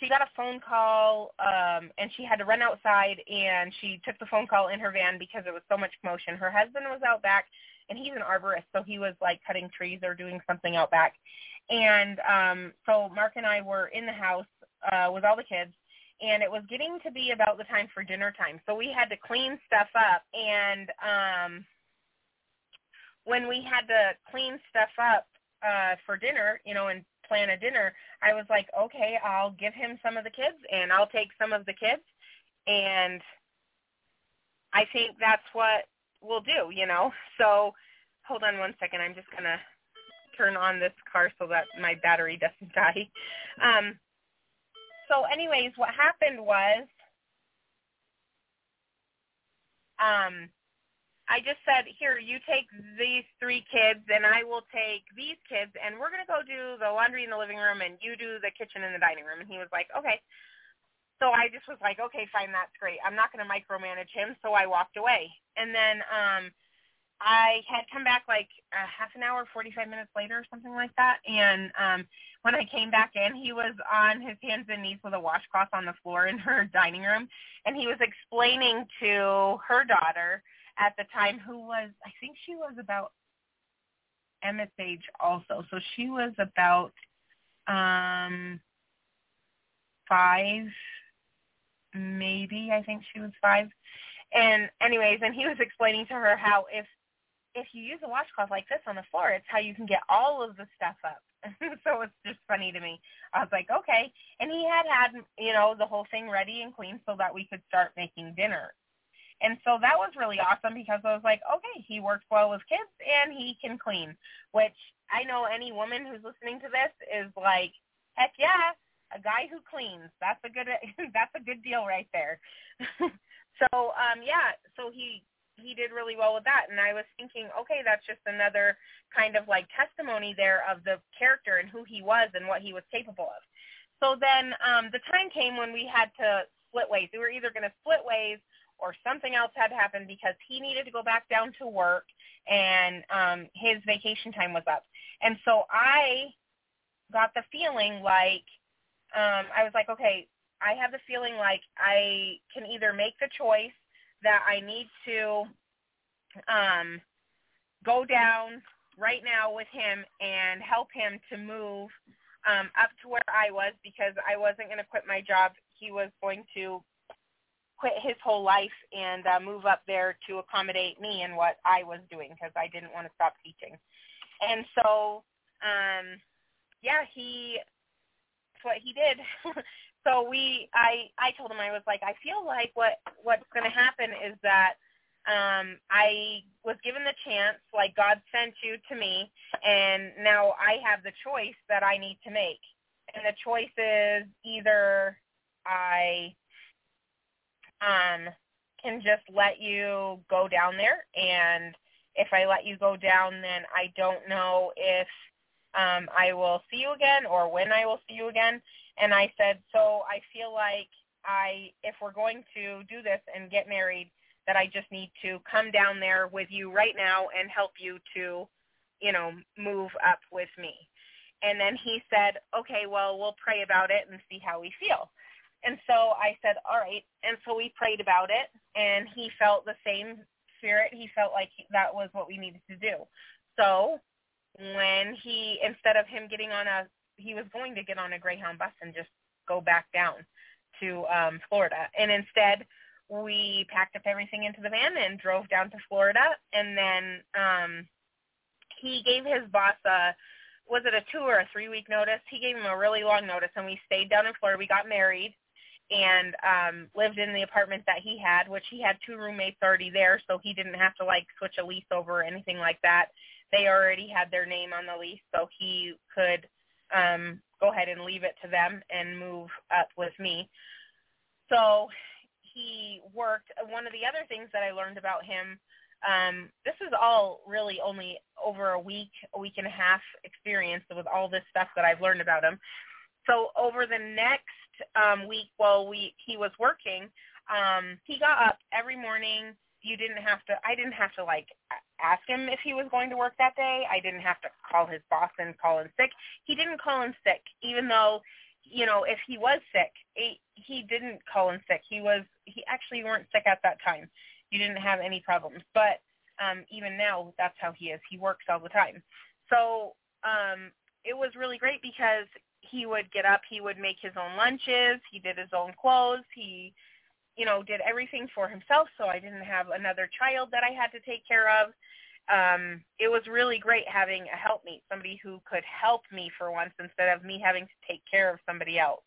she got a phone call um and she had to run outside and she took the phone call in her van because there was so much commotion. Her husband was out back and he's an arborist so he was like cutting trees or doing something out back. And um so Mark and I were in the house uh with all the kids and it was getting to be about the time for dinner time. So we had to clean stuff up and um when we had to clean stuff up uh for dinner, you know, and plan a dinner, I was like, okay, I'll give him some of the kids and I'll take some of the kids. And I think that's what we'll do, you know. So hold on one second. I'm just going to turn on this car so that my battery doesn't die. Um, so anyways, what happened was um, I just said, here, you take these three kids, and I will take these kids, and we're going to go do the laundry in the living room, and you do the kitchen and the dining room. And he was like, okay. So I just was like, okay, fine, that's great. I'm not going to micromanage him, so I walked away. And then um, I had come back like a half an hour, 45 minutes later or something like that. And um, when I came back in, he was on his hands and knees with a washcloth on the floor in her dining room, and he was explaining to her daughter – at the time who was I think she was about Emmett's age also. So she was about um five maybe I think she was five. And anyways, and he was explaining to her how if if you use a washcloth like this on the floor, it's how you can get all of the stuff up. so it's just funny to me. I was like, okay. And he had had, you know, the whole thing ready and clean so that we could start making dinner. And so that was really awesome because I was like, okay, he works well with kids and he can clean, which I know any woman who's listening to this is like, heck yeah, a guy who cleans. That's a good that's a good deal right there. so um yeah, so he he did really well with that and I was thinking, okay, that's just another kind of like testimony there of the character and who he was and what he was capable of. So then um the time came when we had to split ways. We were either going to split ways or something else had happened because he needed to go back down to work and um his vacation time was up. And so I got the feeling like um I was like, okay, I have the feeling like I can either make the choice that I need to um go down right now with him and help him to move um up to where I was because I wasn't going to quit my job. He was going to quit his whole life and uh, move up there to accommodate me and what I was doing because I didn't want to stop teaching. And so, um, yeah, he, that's what he did. so we, I, I told him I was like, I feel like what what's going to happen is that um, I was given the chance, like God sent you to me, and now I have the choice that I need to make. And the choice is either I um, can just let you go down there. And if I let you go down, then I don't know if um, I will see you again or when I will see you again. And I said, so I feel like I, if we're going to do this and get married, that I just need to come down there with you right now and help you to, you know, move up with me. And then he said, okay, well, we'll pray about it and see how we feel. And so I said, all right. And so we prayed about it, and he felt the same spirit. He felt like that was what we needed to do. So when he instead of him getting on a he was going to get on a Greyhound bus and just go back down to um Florida and instead we packed up everything into the van and drove down to Florida and then um he gave his boss a was it a two or a three week notice? He gave him a really long notice and we stayed down in Florida. We got married and um lived in the apartment that he had, which he had two roommates already there, so he didn't have to like switch a lease over or anything like that. They already had their name on the lease, so he could um go ahead and leave it to them and move up with me. So he worked one of the other things that I learned about him um this is all really only over a week, a week and a half experience with all this stuff that I've learned about him. So over the next um, week while we he was working, um, he got up every morning. You didn't have to. I didn't have to like ask him if he was going to work that day. I didn't have to call his boss and call in sick. He didn't call in sick, even though you know if he was sick, he, he didn't call in sick. He was he actually weren't sick at that time. You didn't have any problems, but um, even now that's how he is. He works all the time. So um, it was really great because he would get up, he would make his own lunches, he did his own clothes, he you know, did everything for himself so I didn't have another child that I had to take care of. Um, it was really great having a helpmeet, somebody who could help me for once instead of me having to take care of somebody else.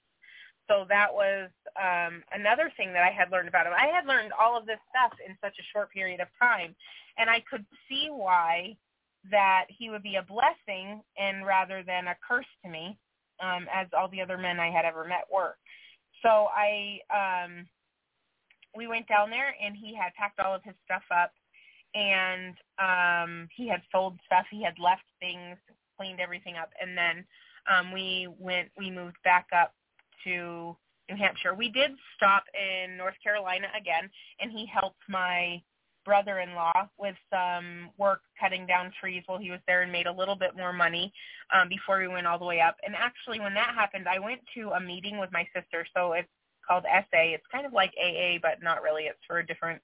So that was um, another thing that I had learned about him. I had learned all of this stuff in such a short period of time, and I could see why that he would be a blessing and rather than a curse to me um, as all the other men I had ever met were. So I, um, we went down there and he had packed all of his stuff up and um, he had sold stuff. He had left things, cleaned everything up, and then um, we went. We moved back up to New Hampshire. We did stop in North Carolina again, and he helped my brother-in-law with some work cutting down trees while he was there and made a little bit more money um, before we went all the way up. And actually, when that happened, I went to a meeting with my sister. So it's called SA. It's kind of like AA, but not really. It's for a different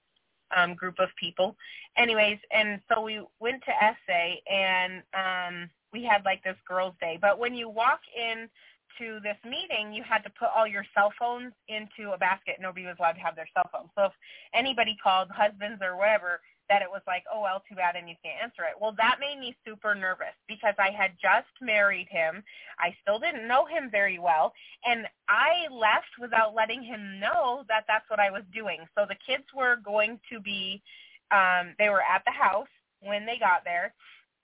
um, group of people. Anyways, and so we went to SA and um, we had like this girls' day. But when you walk in to this meeting, you had to put all your cell phones into a basket. Nobody was allowed to have their cell phone. So if anybody called, husbands or whatever, that it was like, oh, well, too bad, and you can't answer it. Well, that made me super nervous because I had just married him. I still didn't know him very well, and I left without letting him know that that's what I was doing. So the kids were going to be, um, they were at the house when they got there,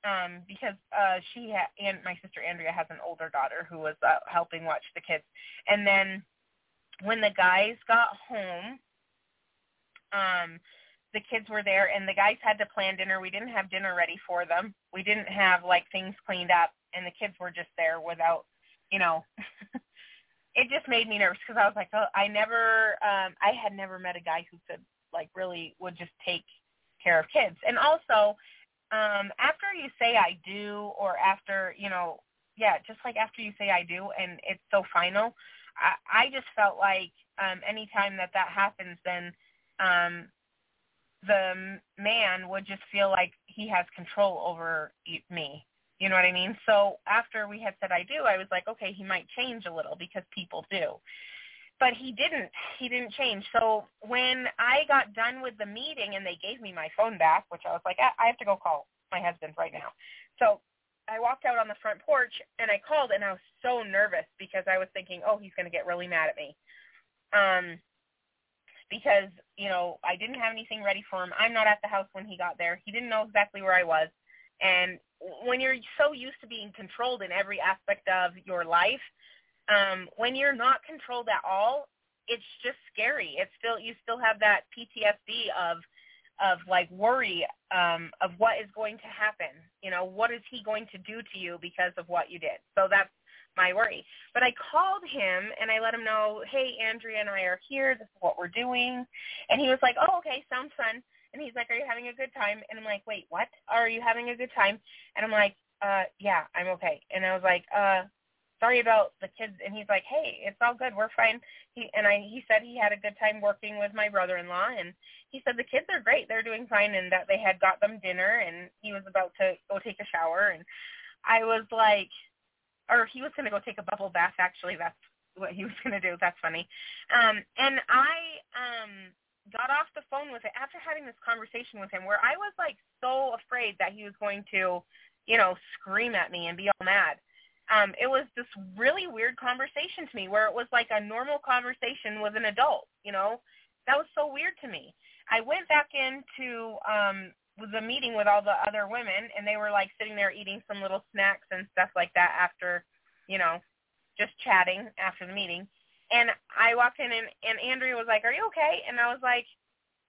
um because uh she ha- and my sister Andrea has an older daughter who was uh, helping watch the kids and then when the guys got home um the kids were there and the guys had to plan dinner. We didn't have dinner ready for them. We didn't have like things cleaned up and the kids were just there without you know. It just made me nervous because i was like oh i never um i had never met a guy who could like really would just take care of kids. And also um after you say I do or after, you know, yeah, just like after you say I do and it's so final, I, I just felt like um anytime that that happens then um the man would just feel like he has control over me. You know what I mean? So after we had said I do, I was like, okay, he might change a little because people do. But he didn't. He didn't change. So when i got done with the meeting and they gave me my phone back which i was like i have to go call my husband right now. So i walked out on the front porch and i called and i was so nervous because i was thinking oh he's going to get really mad at me. Um because you know i didn't have anything ready for him i'm not at the house when he got there he didn't know exactly where i was and when you're so used to being controlled in every aspect of your life um, when you're not controlled at all, it's just scary. It's still you still have that PTSD of of like worry um, of what is going to happen. You know, what is he going to do to you because of what you did? So that's my worry. But I called him and I let him know, hey, Andrea and I are here. This is what we're doing. And he was like, oh, okay, sounds fun. And he's like, are you having a good time? And I'm like, wait, what? Are you having a good time? And I'm like, uh, yeah, I'm okay. And I was like, uh, sorry about the kids and he's like hey it's all good we're fine he and i he said he had a good time working with my brother in law and he said the kids are great they're doing fine and that they had got them dinner and he was about to go take a shower and I was like, or he was going to go take a bubble bath. Actually, that's what he was going to do. That's funny. Um, and I um, got off the phone with it after having this conversation with him, where I was like so afraid that he was going to, you know, scream at me and be all mad. Um, it was this really weird conversation to me, where it was like a normal conversation with an adult. You know, that was so weird to me. I went back into um, the meeting with all the other women, and they were like sitting there eating some little snacks and stuff like that after, you know, just chatting after the meeting. And I walked in and, and Andrea was like, are you okay? And I was like,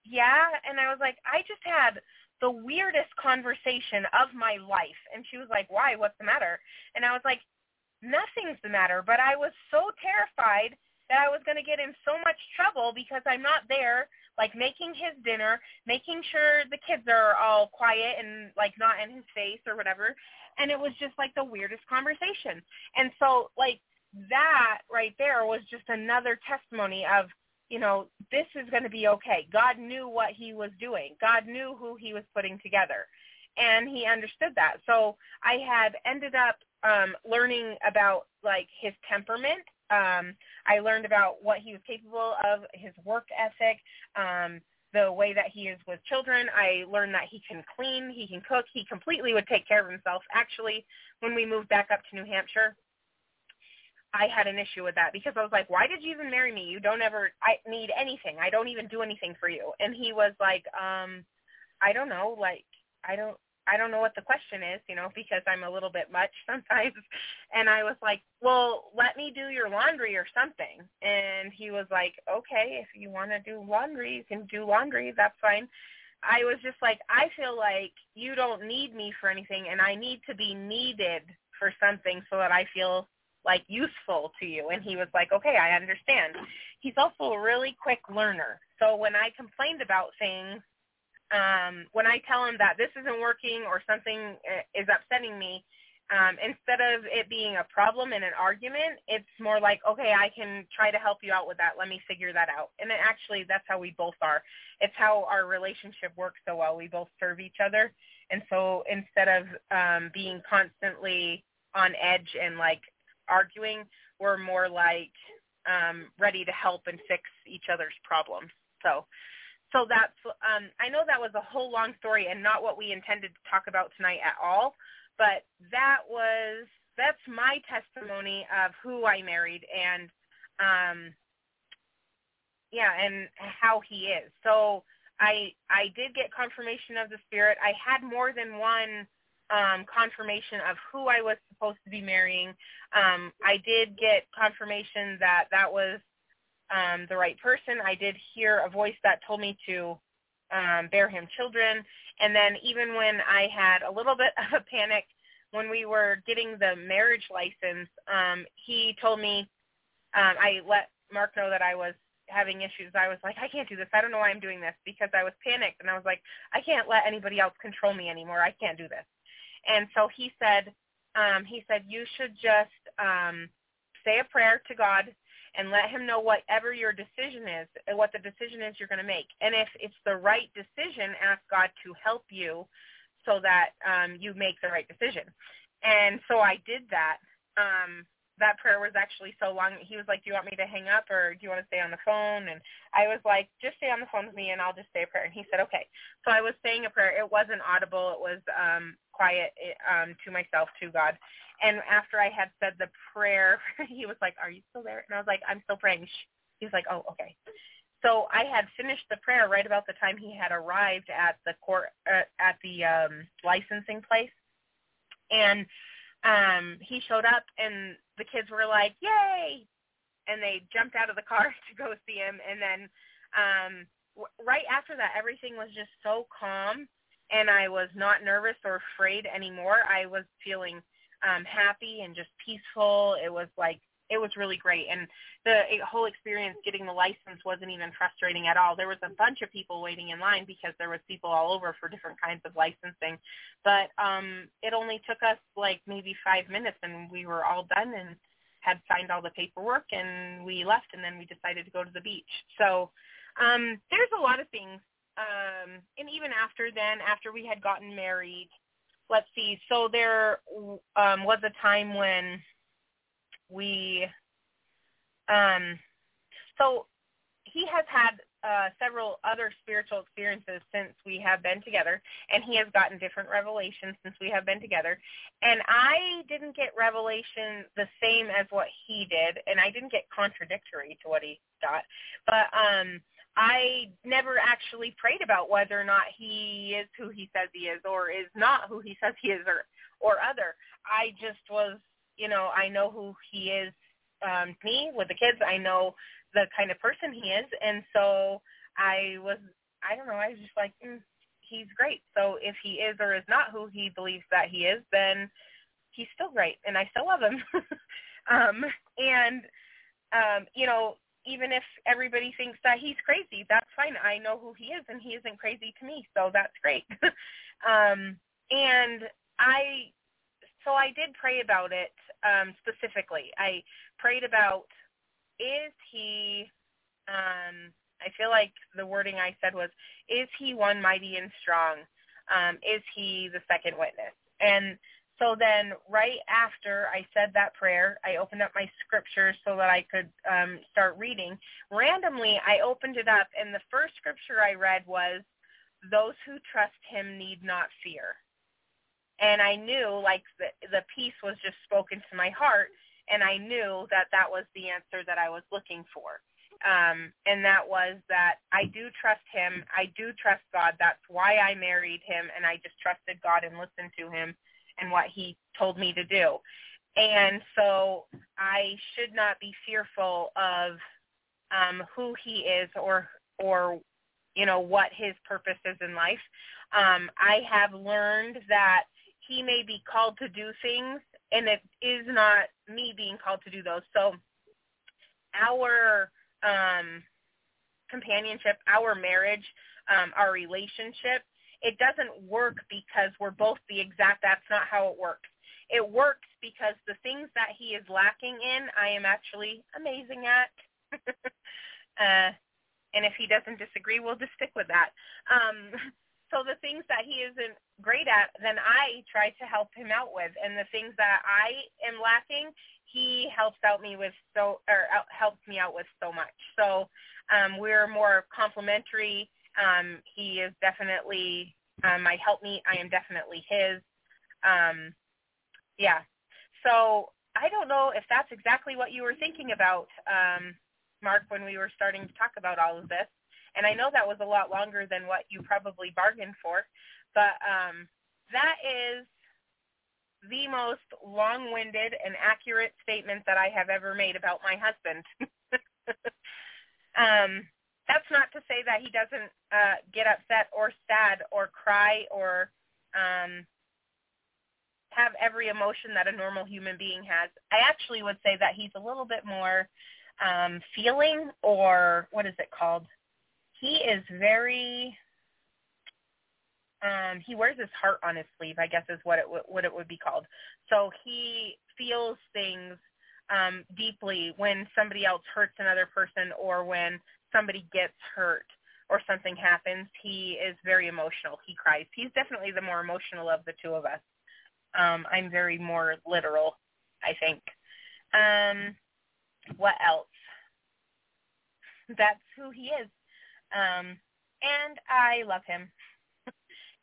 yeah. And I was like, I just had the weirdest conversation of my life. And she was like, why? What's the matter? And I was like, nothing's the matter. But I was so terrified that I was going to get in so much trouble because I'm not there, like making his dinner, making sure the kids are all quiet and like not in his face or whatever. And it was just like the weirdest conversation. And so like that right there was just another testimony of, you know, this is going to be okay. God knew what he was doing. God knew who he was putting together. And he understood that. So I had ended up um, learning about like his temperament. Um, I learned about what he was capable of, his work ethic, um, the way that he is with children. I learned that he can clean, he can cook, he completely would take care of himself. Actually, when we moved back up to New Hampshire, I had an issue with that because I was like, why did you even marry me? You don't ever I need anything. I don't even do anything for you. And he was like, um, I don't know, like I don't I don't know what the question is, you know, because I'm a little bit much sometimes. And I was like, well, let me do your laundry or something. And he was like, okay, if you want to do laundry, you can do laundry. That's fine. I was just like, I feel like you don't need me for anything and I need to be needed for something so that I feel like useful to you and he was like okay i understand he's also a really quick learner so when i complained about things um when i tell him that this isn't working or something uh, is upsetting me um instead of it being a problem and an argument it's more like okay i can try to help you out with that let me figure that out and actually that's how we both are it's how our relationship works so well we both serve each other and so instead of um being constantly on edge and like arguing. We're more like um, ready to help and fix each other's problems. So, so that's. Um, I know that was a whole long story and not what we intended to talk about tonight at all. But that was that's my testimony of who I married and um, yeah, and how he is. So I I did get confirmation of the spirit. I had more than one um, confirmation of who I was supposed to be marrying. Um, I did get confirmation that that was um, the right person. I did hear a voice that told me to um, bear him children. And then even when I had a little bit of a panic when we were getting the marriage license, um, he told me, um, I let Mark know that I was having issues. I was like, I can't do this. I don't know why I'm doing this because I was panicked and I was like, I can't let anybody else control me anymore. I can't do this. And so he said, um, he said, you should just um, say a prayer to God and let him know whatever your decision is, what the decision is you're going to make. And if it's the right decision, ask God to help you so that um, you make the right decision. And so I did that. Um, that prayer was actually so long. He was like, "Do you want me to hang up or do you want to stay on the phone?" And I was like, "Just stay on the phone with me, and I'll just say a prayer." And he said, "Okay." So I was saying a prayer. It wasn't audible. It was um, quiet it, um, to myself, to God. And after I had said the prayer, he was like, "Are you still there?" And I was like, "I'm still praying." He's like, "Oh, okay." So I had finished the prayer right about the time he had arrived at the court uh, at the um, licensing place, and um, he showed up, and the kids were like, "Yay!" and they jumped out of the car to go see him. And then um, w- right after that, everything was just so calm and I was not nervous or afraid anymore. I was feeling um, happy and just peaceful. It was like it was really great, and the whole experience getting the license wasn't even frustrating at all. There was a bunch of people waiting in line because there was people all over for different kinds of licensing, but um, it only took us like maybe five minutes, and we were all done and had signed all the paperwork, and we left, and then we decided to go to the beach. So um, there's a lot of things um, and even after then, after we had gotten married, let's see. So there um, was a time when we, um, so he has had uh, several other spiritual experiences since we have been together, and he has gotten different revelations since we have been together. And I didn't get revelation the same as what he did, and I didn't get contradictory to what he got. But um, I never actually prayed about whether or not he is who he says he is, or is not who he says he is, or or other. I just was, you know, I know who he is. Um, me with the kids, I know the kind of person he is, and so I was I don't know I was just like mm, he's great. So if he is or is not who he believes that he is, then he's still great, and I still love him. um, and um, you know even if everybody thinks that he's crazy, that's fine. I know who he is, and he isn't crazy to me, so that's great. um, and I so I did pray about it um, specifically. I prayed about is he um I feel like the wording I said was is he one mighty and strong? Um, is he the second witness? And so then right after I said that prayer, I opened up my scripture so that I could um, start reading. Randomly, I opened it up, and the first scripture I read was, those who trust him need not fear. And I knew, like, the, the peace was just spoken to my heart and I knew that that was the answer that I was looking for. Um, and that was that I do trust him. I do trust God. That's why I married him, and I just trusted God and listened to him and what he told me to do. And so I should not be fearful of um, who he is or or you know what his purpose is in life. Um, I have learned that he may be called to do things and it is not me being called to do those. So our um, companionship, our marriage, um, our relationship, it doesn't work because we're both the exact, that's not how it works. It works because the things that he is lacking in, I am actually amazing at. uh, and if he doesn't disagree, we'll just stick with that. Um, so the things that he isn't great at, then I try to help him out with, and the things that I am lacking, he helps out me with so or helps me out with so much. So um, we're more complementary. Um, he is definitely um, my helpmeet. I am definitely his. Um, yeah. So I don't know if that's exactly what you were thinking about, um, Mark, when we were starting to talk about all of this. And I know that was a lot longer than what you probably bargained for, but um, that is the most long-winded and accurate statement that I have ever made about my husband. um, that's not to say that he doesn't uh, get upset or sad or cry or um, have every emotion that a normal human being has. I actually would say that he's a little bit more um, feeling or what is it called? he is very um he wears his heart on his sleeve i guess is what it w- what it would be called so he feels things um deeply when somebody else hurts another person or when somebody gets hurt or something happens he is very emotional he cries he's definitely the more emotional of the two of us um i'm very more literal i think um what else that's who he is um, and I love him.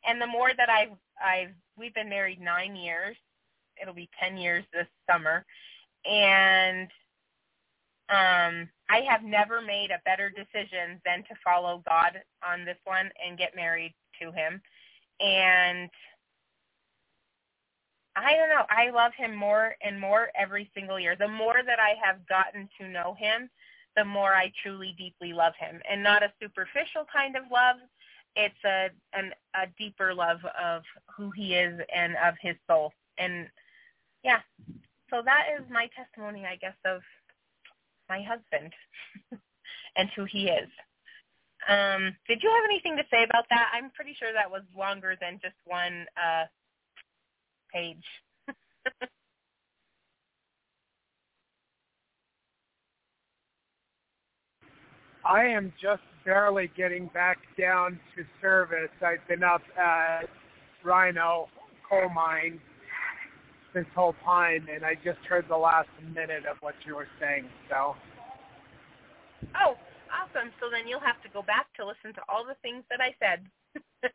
and the more that I've, I've, we've been married nine years. It'll be 10 years this summer. And um, I have never made a better decision than to follow God on this one and get married to him. And I don't know. I love him more and more every single year. The more that I have gotten to know him, the more I truly deeply love him. And not a superficial kind of love. It's a an, a deeper love of who he is and of his soul. And yeah, so that is my testimony, I guess, of my husband and who he is. Um, did you have anything to say about that? I'm pretty sure that was longer than just one uh, page. I am just barely getting back down to service. I've been up at Rhino coal mine this whole time, and I just heard the last minute of what you were saying. So. Oh, awesome! So then you'll have to go back to listen to all the things that I said.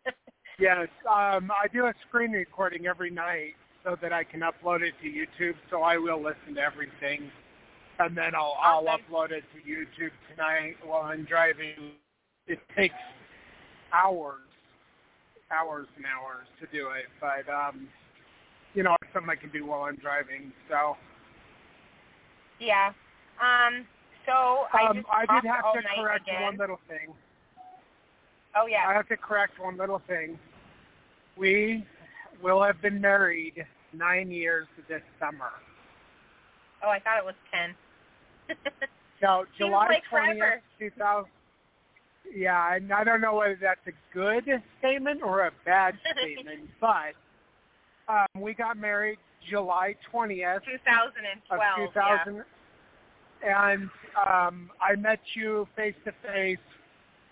yes, um, I do a screen recording every night so that I can upload it to YouTube. So I will listen to everything, and then I'll awesome. I'll upload it to YouTube tonight while I'm driving. It takes hours, hours and hours to do it, but um, you know, it's something I can do while I'm driving. So. Yeah. Um. So I um, I did have to correct again. one little thing. Oh yeah. I have to correct one little thing. We will have been married nine years this summer. Oh, I thought it was ten. No, Seems July like twentieth, forever. two thousand. Yeah, and I don't know whether that's a good statement or a bad statement, but um, we got married July twentieth 2012. of 2000, and um, I met you face to face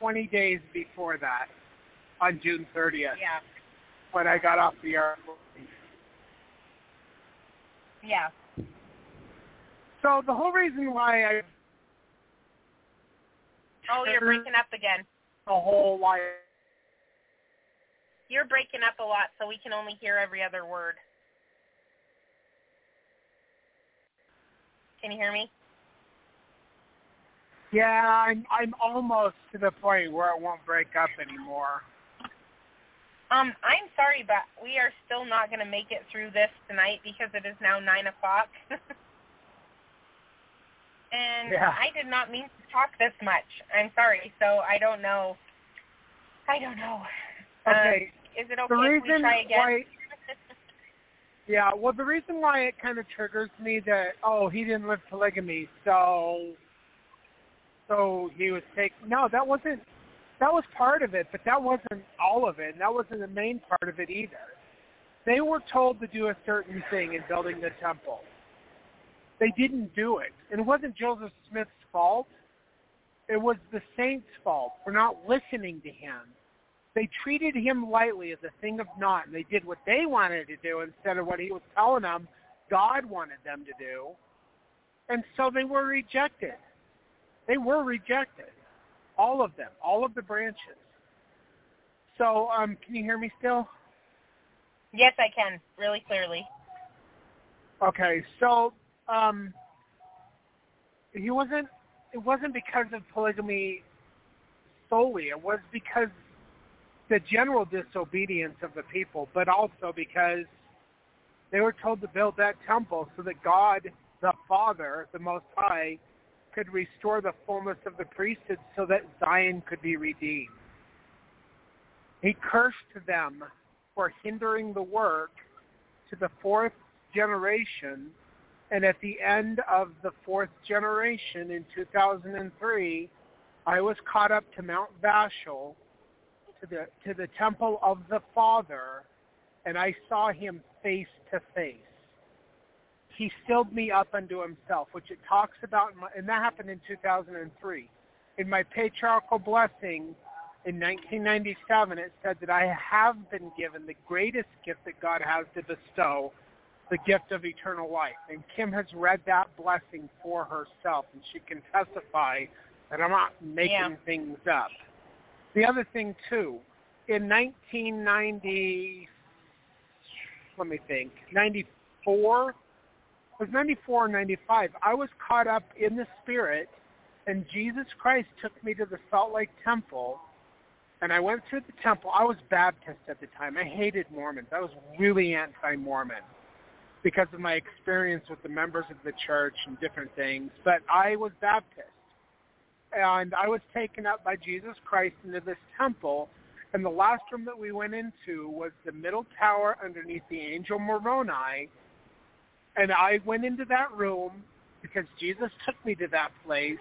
20 days before that, on June 30th, Yeah. Yeah. when I got off the airplane. Yeah. So the whole reason why I Oh, you're breaking up again. the whole why You're breaking up a lot, so we can only hear every other word. Can you hear me? yeah I'm I'm almost to the point where it won't break up anymore. Um, I'm sorry, but we are still not going to make it through this tonight because it is now nine o'clock. and Yeah. I did not mean to talk this much. I'm sorry, so I don't know. I don't know. Okay, Um, is it okay the reason try again? why yeah, well the reason why it kind of triggers me that oh he didn't live polygamy, so so he was take no that wasn't that was part of it, but that wasn't all of it, and that wasn't the main part of it either. They were told to do a certain thing in building the temple. They didn't do it, and it wasn't Joseph Smith's fault. It was the saints' fault for not listening to him. They treated him lightly as a thing of naught, and they did what they wanted to do instead of what he was telling them God wanted them to do. And so they were rejected. They were rejected. All of them, all of the branches. So, um, can you hear me still? Yes, I can, really clearly. Okay, so um, he wasn't. It wasn't because of polygamy solely. It was because the general disobedience of the people, but also because they were told to build that temple so that God, the Father, the Most High, could restore the fullness of the priesthood so that Zion could be redeemed. He cursed them for hindering the work to the fourth generation, and at the end of the fourth generation in 2003, I was caught up to Mount Vashel, to the to the temple of the Father, and I saw him face to face. He stilled me up unto himself, which it talks about, in my, and that happened in 2003. In my patriarchal blessing in 1997, it said that I have been given the greatest gift that God has to bestow, the gift of eternal life. And Kim has read that blessing for herself, and she can testify that I'm not making Yeah. things up. The other thing, too, in 1990, let me think, 94, it was 94 or 95, I was caught up in the Spirit, and Jesus Christ took me to the Salt Lake Temple, and I went through the temple. I was Baptist at the time. I hated Mormons. I was really anti-Mormon because of my experience with the members of the church and different things, but I was Baptist. And I was taken up by Jesus Christ into this temple, and the last room that we went into was the middle tower underneath the angel Moroni, and I went into that room because Jesus took me to that place.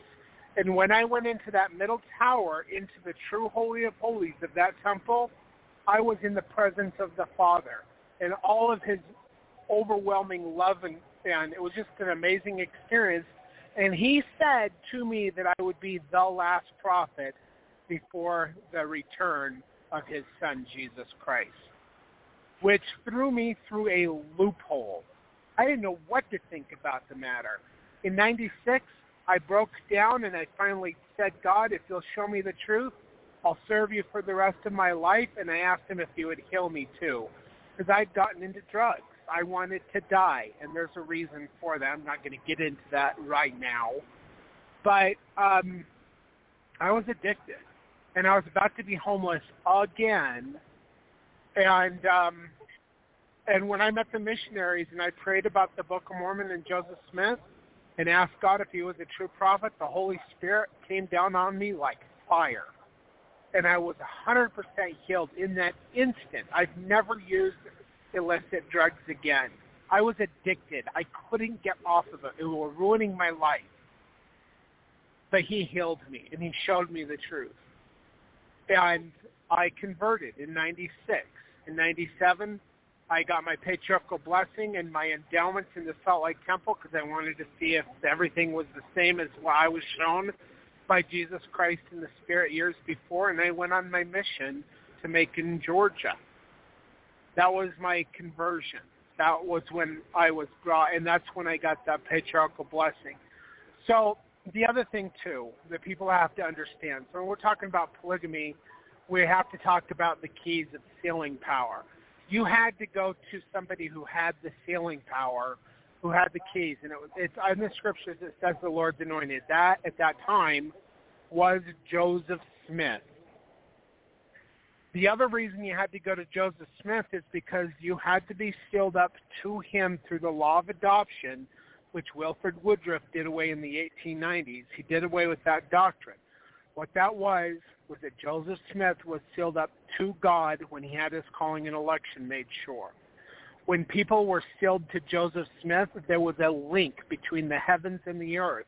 And when I went into that middle tower, into the true holy of holies of that temple, I was in the presence of the Father and all of his overwhelming love and, and it was just an amazing experience. And he said to me that I would be the last prophet before the return of his son Jesus Christ. which threw me through a loophole. I didn't know what to think about the matter. In 96, I broke down and I finally said, God, if you'll show me the truth, I'll serve you for the rest of my life. And I asked him if he would heal me too, because I'd gotten into drugs. I wanted to die, and there's a reason for that. I'm not going to get into that right now. But um, I was addicted, and I was about to be homeless again. And um, and when I met the missionaries and I prayed about the Book of Mormon and Joseph Smith and asked God if he was a true prophet, the Holy Spirit came down on me like fire. And I was 100% healed in that instant. I've never used illicit drugs again. I was addicted. I couldn't get off of it. It was ruining my life. But he healed me and he showed me the truth. And I converted in 96. In 97, I got my patriarchal blessing and my endowments in the Salt Lake Temple because I wanted to see if everything was the same as what I was shown by Jesus Christ in the Spirit years before. And I went on my mission to Macon, Georgia. That was my conversion. That was when I was brought, and that's when I got that patriarchal blessing. So the other thing too that people have to understand. So when we're talking about polygamy, we have to talk about the keys of sealing power. You had to go to somebody who had the sealing power, who had the keys, and it was, it's in the scriptures it says the Lord's anointed. That at that time was Joseph Smith. The other reason you had to go to Joseph Smith is because you had to be sealed up to him through the law of adoption, which Wilford Woodruff did away in the 1890s. He did away with that doctrine. What that was was that Joseph Smith was sealed up to God when he had his calling and election made sure. When people were sealed to Joseph Smith, there was a link between the heavens and the earth,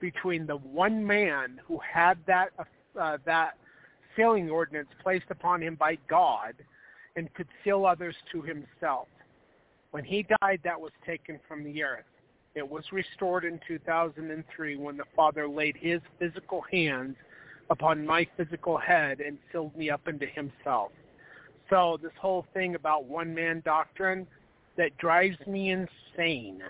between the one man who had that uh, that sealing ordinance placed upon him by God and could seal others to himself. When he died, that was taken from the earth. It was restored in 2003 when the Father laid his physical hands upon my physical head and sealed me up into himself. So this whole thing about one-man doctrine, that drives me insane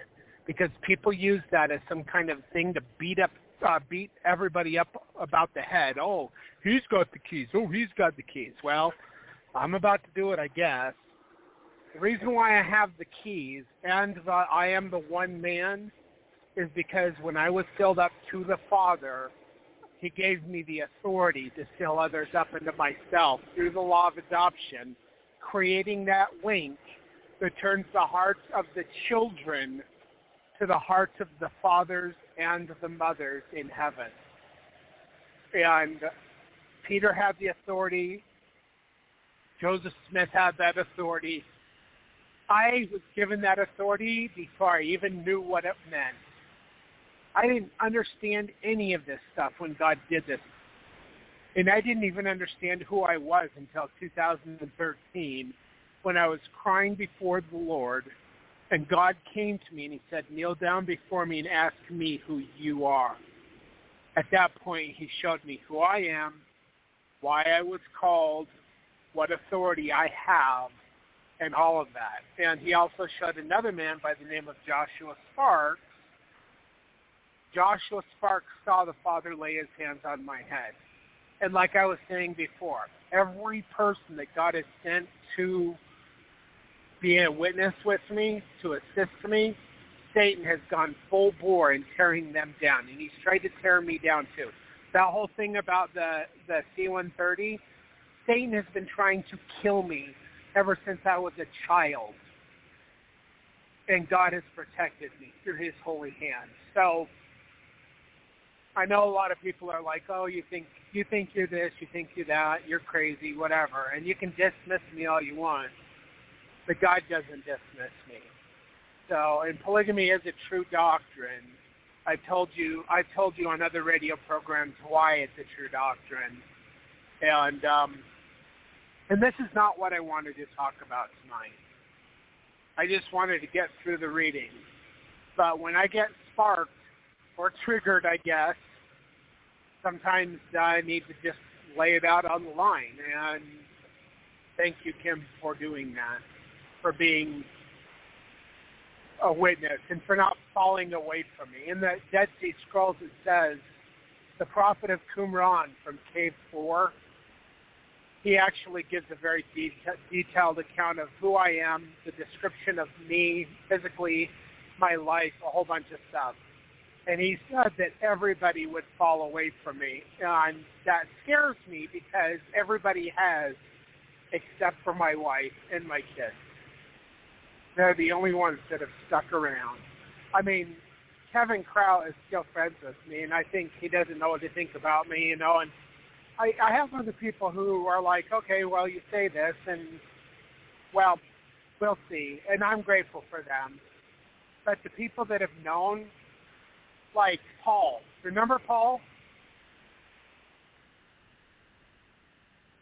because people use that as some kind of thing to beat up uh, beat everybody up about the head. Oh, he's got the keys. Oh, he's got the keys. Well, I'm about to do it, I guess. The reason why I have the keys and the I am the one man is because when I was sealed up to the Father, he gave me the authority to seal others up into myself through the law of adoption, creating that link that turns the hearts of the children to the hearts of the fathers and the mothers in heaven. And Peter had the authority. Joseph Smith had that authority. I was given that authority before I even knew what it meant. I didn't understand any of this stuff when God did this. And I didn't even understand who I was until 2013 when I was crying before the Lord and God came to me and he said, kneel down before me and ask me who you are. At that point, he showed me who I am, why I was called, what authority I have, and all of that. And he also showed another man by the name of Joshua Sparks. Joshua Sparks saw the Father lay his hands on my head. And like I was saying before, every person that God has sent to being a witness with me, to assist me, Satan has gone full bore in tearing them down, and he's tried to tear me down too. That whole thing about the the C-130, Satan has been trying to kill me ever since I was a child, and God has protected me through His holy hand. So I know a lot of people are like, "Oh, you think you think you're this, you think you're that, you're crazy, whatever," and you can dismiss me all you want but God doesn't dismiss me. So, and polygamy is a true doctrine. I've told you, I've told you on other radio programs why it's a true doctrine, and um, and this is not what I wanted to talk about tonight. I just wanted to get through the reading, but when I get sparked or triggered, I guess sometimes I need to just lay it out on the line. And thank you, Kim, for doing that. For being a witness and for not falling away from me. In the Dead Sea Scrolls, it says the prophet of Qumran from Cave 4, he actually gives a very de- detailed account of who I am, the description of me physically, my life, a whole bunch of stuff. And he said that everybody would fall away from me. And that scares me because everybody has except for my wife and my kids. They're the only ones that have stuck around. I mean, Kevin Crow is still friends with me, and I think he doesn't know what to think about me, you know. And I, I have other people who are like, okay, well, you say this, and well, we'll see. And I'm grateful for them. But the people that have known, like Paul, remember Paul?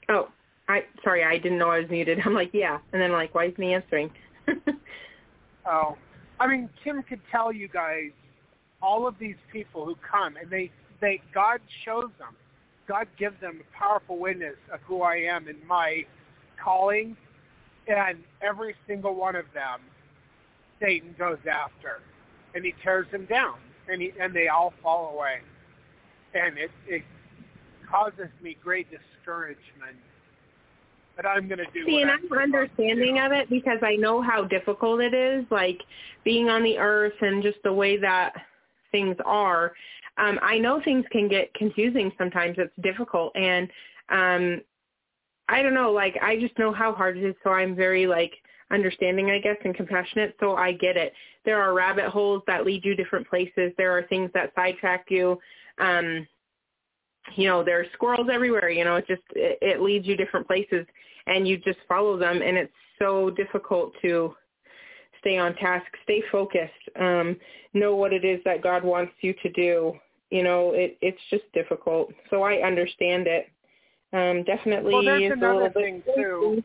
Oh, I sorry, I didn't know I was muted. I'm like, yeah, and then like, why isn't he answering? oh, I mean, Kim could tell you guys all of these people who come, and they they God shows them, God gives them a powerful witness of who I am and my calling, and every single one of them, Satan goes after, and he tears them down, and he and they all fall away, and it it causes me great discouragement but I'm going to do. See, and I'm, I'm understanding of it because I know how difficult it is, like being on the earth and just the way that things are. Um, I know things can get confusing sometimes. It's difficult, and um, I don't know. Like I just know how hard it is, so I'm very like understanding, I guess, and compassionate. So I get it. There are rabbit holes that lead you different places. There are things that sidetrack you. Um, you know there are squirrels everywhere you know it just it, it leads you different places and you just follow them and it's so difficult to stay on task stay focused um know what it is that god wants you to do. You know it it's just difficult. So i understand it. Um definitely well there's it's another a little thing too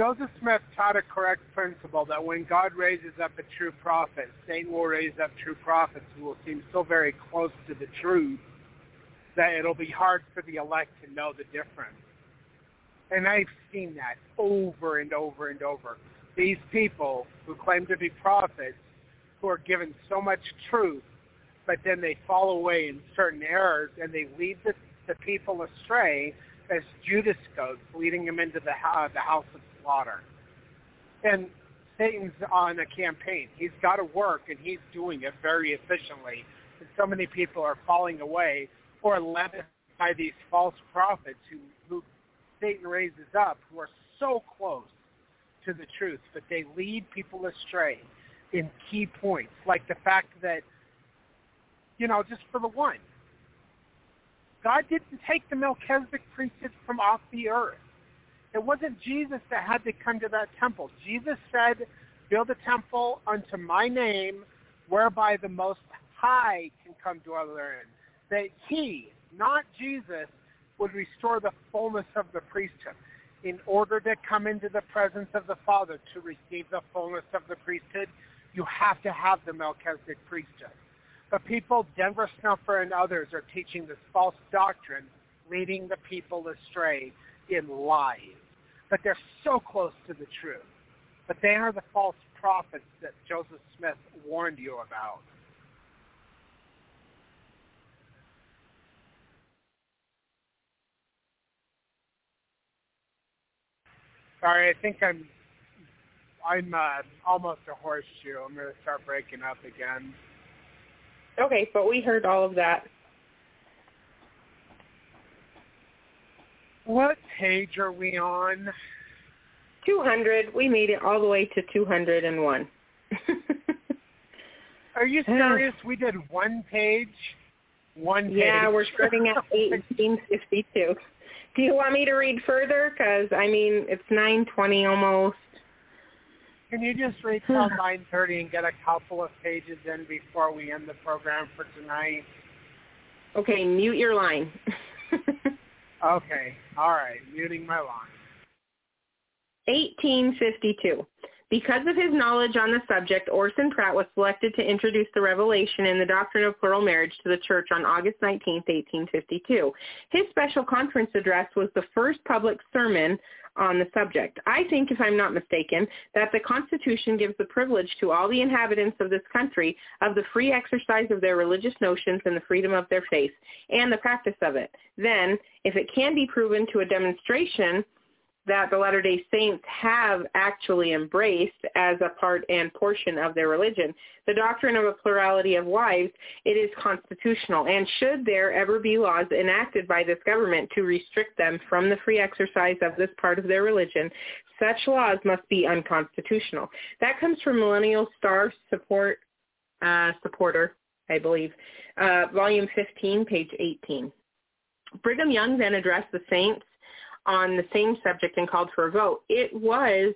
Joseph Smith taught a correct principle that when God raises up a true prophet, Satan will raise up true prophets who will seem so very close to the truth that it'll be hard for the elect to know the difference. And I've seen that over and over and over. These people who claim to be prophets who are given so much truth, but then they fall away in certain errors and they lead the, the people astray as Judas goats, leading them into the, uh, the house of slaughter. And Satan's on a campaign. He's got to work, and he's doing it very efficiently. And so many people are falling away or led by these false prophets who, who Satan raises up, who are so close to the truth, but they lead people astray in key points, like the fact that, you know, just for the one, God didn't take the Melchizedek priesthood from off the earth. It wasn't Jesus that had to come to that temple. Jesus said, build a temple unto my name whereby the Most High can come dwell therein. That he, not Jesus, would restore the fullness of the priesthood. In order to come into the presence of the Father to receive the fullness of the priesthood, you have to have the Melchizedek priesthood. But people, Denver Snuffer and others, are teaching this false doctrine, leading the people astray in lies. But they're so close to the truth. But they are the false prophets that Joseph Smith warned you about. Sorry, I think I'm I'm uh, almost a horseshoe. I'm going to start breaking up again. Okay, but we heard all of that. What page are we on? 200. We made it all the way to 201. are you serious? we did one page? One page? Yeah, we're starting at 1852. Do you want me to read further? Because, I mean, it's 920 almost. Can you just read till 9.30 and get a couple of pages in before we end the program for tonight? Okay, mute your line. okay, all right, muting my line. 1852. Because of his knowledge on the subject, Orson Pratt was selected to introduce the revelation in the doctrine of plural marriage to the church on August 19, 1852. His special conference address was the first public sermon on the subject. I think, if I'm not mistaken, that the Constitution gives the privilege to all the inhabitants of this country of the free exercise of their religious notions and the freedom of their faith and the practice of it. Then, if it can be proven to a demonstration that the Latter-day Saints have actually embraced as a part and portion of their religion. The doctrine of a plurality of wives, it is constitutional, and should there ever be laws enacted by this government to restrict them from the free exercise of this part of their religion, such laws must be unconstitutional. That comes from Millennial Star Support uh, Supporter, I believe, uh, volume 15, page 18. Brigham Young then addressed the saints on the same subject and called for a vote. It was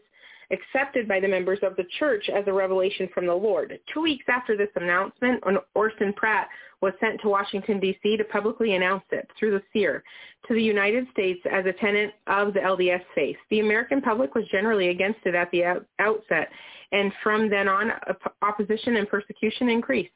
accepted by the members of the church as a revelation from the Lord. Two weeks after this announcement, Orson Pratt was sent to Washington, D.C. to publicly announce it through the seer to the United States as a tenant of the LDS faith. The American public was generally against it at the outset, and from then on, opposition and persecution increased.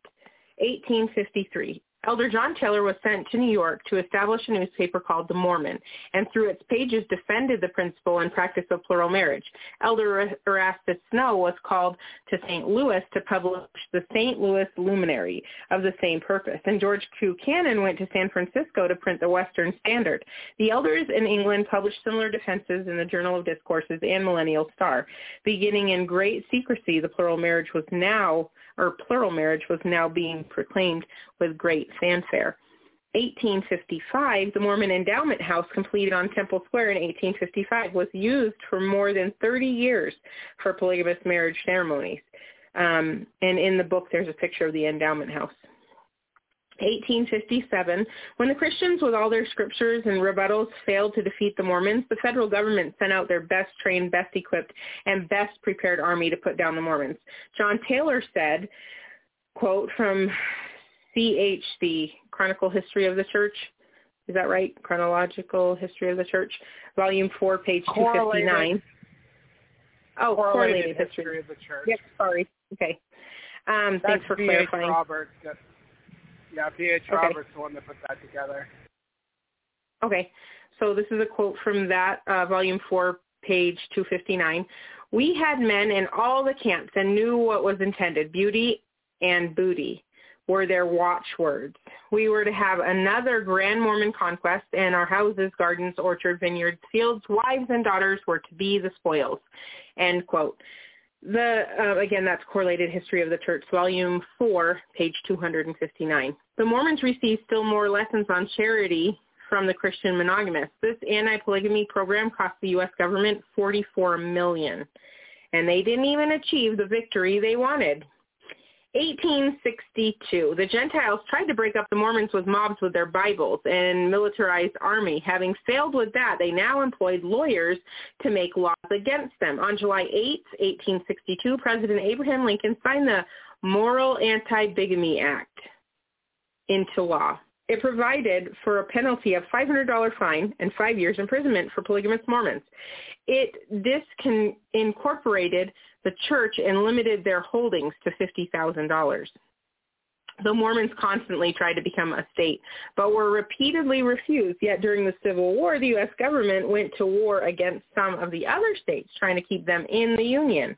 1853. Elder John Taylor was sent to New York to establish a newspaper called The Mormon, and through its pages defended the principle and practice of plural marriage. Elder Erastus Snow was called to St. Louis to publish the St. Louis Luminary of the same purpose, and George Q. Cannon went to San Francisco to print the Western Standard. The elders in England published similar defenses in the Journal of Discourses and Millennial Star. Beginning in great secrecy, the plural marriage was now or plural marriage was now being proclaimed with great fanfare. 1855, the Mormon Endowment House completed on Temple Square in 1855 was used for more than 30 years for polygamous marriage ceremonies. Um, and in the book, there's a picture of the Endowment House. 1857, when the Christians with all their scriptures and rebuttals failed to defeat the Mormons, the federal government sent out their best trained, best equipped, and best prepared army to put down the Mormons. John Taylor said, quote from CHC, Chronicle History of the Church, is that right? Chronological History of the Church, Volume 4, page 259. Oh, correlated, correlated history. history. of the church. Yep, sorry. Okay. Um, That's thanks for clarifying. Roberts. Yeah, B.H. Okay. Roberts the one that put that together. Okay, so this is a quote from that uh, volume four, page 259. We had men in all the camps and knew what was intended. Beauty and booty were their watchwords. We were to have another grand Mormon conquest, and our houses, gardens, orchards, vineyards, fields, wives, and daughters were to be the spoils. End quote. The uh, again, that's correlated history of the church, volume four, page 259. The Mormons receive still more lessons on charity from the Christian monogamists. This anti-polygamy program cost the U.S. government 44 million, and they didn't even achieve the victory they wanted. 1862, the Gentiles tried to break up the Mormons with mobs with their Bibles and militarized army. Having failed with that, they now employed lawyers to make laws against them. On July 8, 1862, President Abraham Lincoln signed the Morrill Anti-Bigamy Act into law. It provided for a penalty of $500 fine and five years imprisonment for polygamous Mormons. It incorporated the church and limited their holdings to $50,000. The Mormons constantly tried to become a state, but were repeatedly refused. Yet during the Civil War, the U.S. government went to war against some of the other states, trying to keep them in the Union.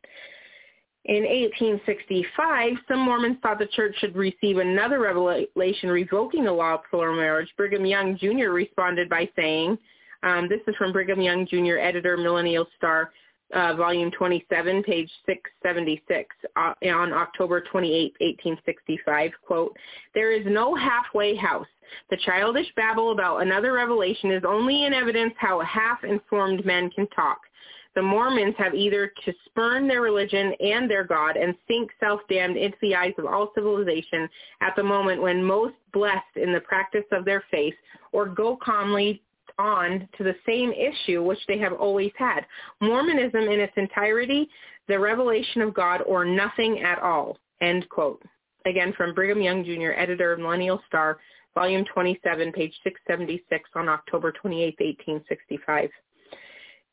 In 1865, some Mormons thought the church should receive another revelation revoking the law of plural marriage. Brigham Young Jr. responded by saying, um, this is from Brigham Young Jr., editor, Millennial Star, uh, volume 27, page 676, uh, on October 28, 1865, quote, There is no halfway house. The childish babble about another revelation is only in evidence how half-informed men can talk. The Mormons have either to spurn their religion and their God and sink self-damned into the eyes of all civilization at the moment when most blessed in the practice of their faith, or go calmly on to the same issue which they have always had. Mormonism in its entirety, the revelation of God, or nothing at all. End quote. Again, from Brigham Young Jr., editor of Millennial Star, volume 27, page 676 on October 28, 1865.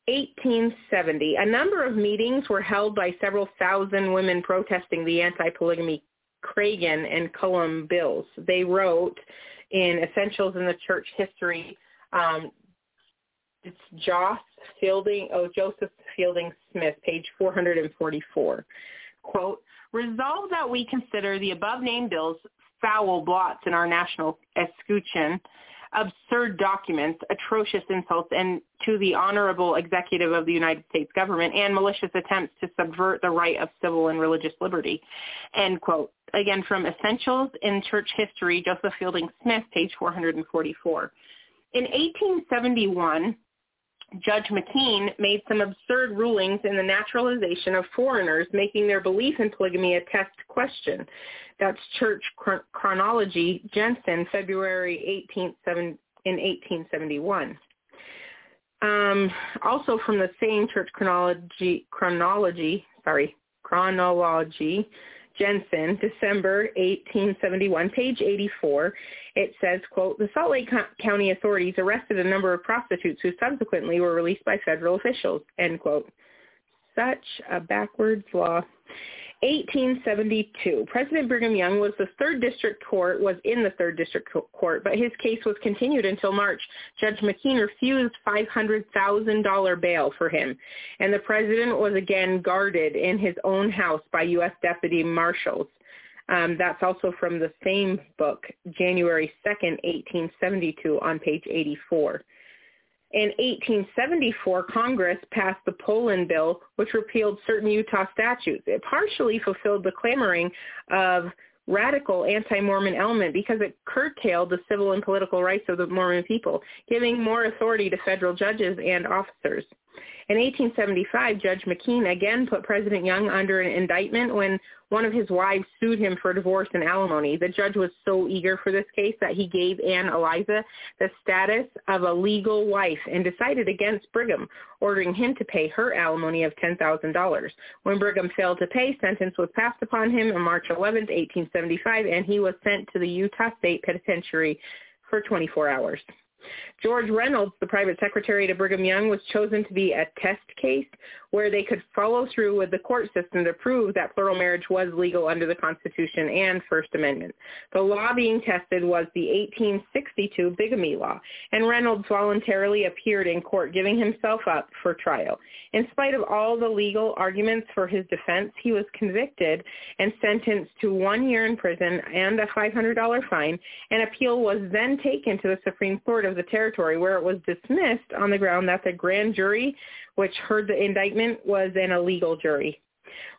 1870. A number of meetings were held by several thousand women protesting the anti-polygamy Cragin and Cullom bills. They wrote in Essentials in the Church History, um, It's Joss Fielding, oh, Joseph Fielding Smith, page 444. Quote, resolve that we consider the above named bills foul blots in our national escutcheon, absurd documents, atrocious insults, and to the honorable executive of the United States government, and malicious attempts to subvert the right of civil and religious liberty. End quote. Again, from Essentials in Church History, Joseph Fielding Smith, page 444. In 1871, Judge McKean made some absurd rulings in the naturalization of foreigners, making their belief in polygamy a test question. That's Church Chronology, Jenson, February 18th, in 1871. Um, also from the same Church Chronology, chronology, sorry, chronology, Jenson, December 1871, page 84, it says, quote, the Salt Lake County authorities arrested a number of prostitutes who subsequently were released by federal officials, end quote. Such a backwards law. 1872. President Brigham Young was the third district court was in the third district court, but his case was continued until March. Judge McKean refused $500,000 bail for him, and the president was again guarded in his own house by U.S. deputy marshals. Um, that's also from the same book, January 2nd, 1872, on page 84. In 1874, Congress passed the Poland Bill, which repealed certain Utah statutes. It partially fulfilled the clamoring of radical anti-Mormon element because it curtailed the civil and political rights of the Mormon people, giving more authority to federal judges and officers. In 1875, Judge McKean again put President Young under an indictment when one of his wives sued him for divorce and alimony. The judge was so eager for this case that he gave Ann Eliza the status of a legal wife and decided against Brigham, ordering him to pay her alimony of $10,000. When Brigham failed to pay, sentence was passed upon him on March 11, 1875, and he was sent to the Utah State Penitentiary for 24 hours. George Reynolds, the private secretary to Brigham Young, was chosen to be a test case where they could follow through with the court system to prove that plural marriage was legal under the Constitution and First Amendment. The law being tested was the 1862 bigamy law, and Reynolds voluntarily appeared in court, giving himself up for trial. In spite of all the legal arguments for his defense, he was convicted and sentenced to one year in prison and a $500 fine. An appeal was then taken to the Supreme Court of the territory where it was dismissed on the ground that the grand jury which heard the indictment was an illegal jury.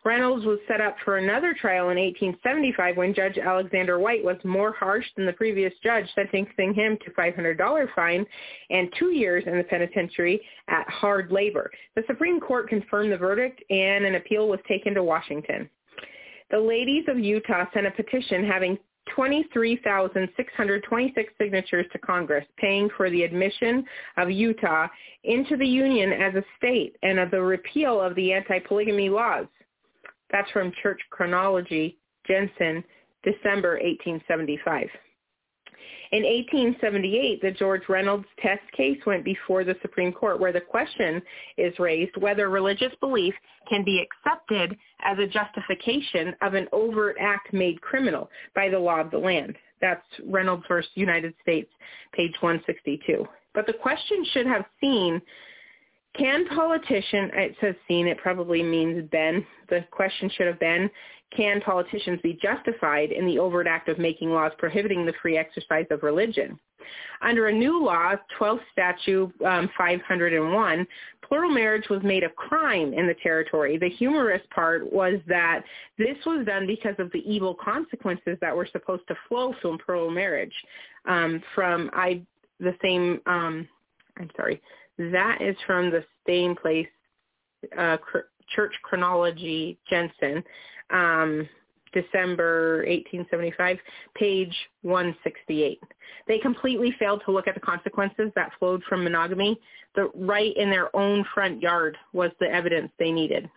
Reynolds was set up for another trial in 1875 when Judge Alexander White was more harsh than the previous judge, sentencing him to $500 fine and two years in the penitentiary at hard labor. The Supreme Court confirmed the verdict and an appeal was taken to Washington. The ladies of Utah sent a petition having 23,626 signatures to Congress paying for the admission of Utah into the Union as a state and of the repeal of the anti-polygamy laws. That's from Church Chronology, Jenson, December 1875. In 1878, the George Reynolds test case went before the Supreme Court where the question is raised whether religious belief can be accepted as a justification of an overt act made criminal by the law of the land. That's Reynolds versus United States, page 162. But the question should have seen can politician, it says seen, it probably means been. The question should have been, can politicians be justified in the overt act of making laws prohibiting the free exercise of religion? Under a new law, 12th Statute um, 501, plural marriage was made a crime in the territory. The humorous part was that this was done because of the evil consequences that were supposed to flow from plural marriage. Um, from I, the same, um, I'm sorry, that is from the same place, uh, Church Chronology Jenson um, December 1875, page 168. They completely failed to look at the consequences that flowed from monogamy. The right in their own front yard was the evidence they needed.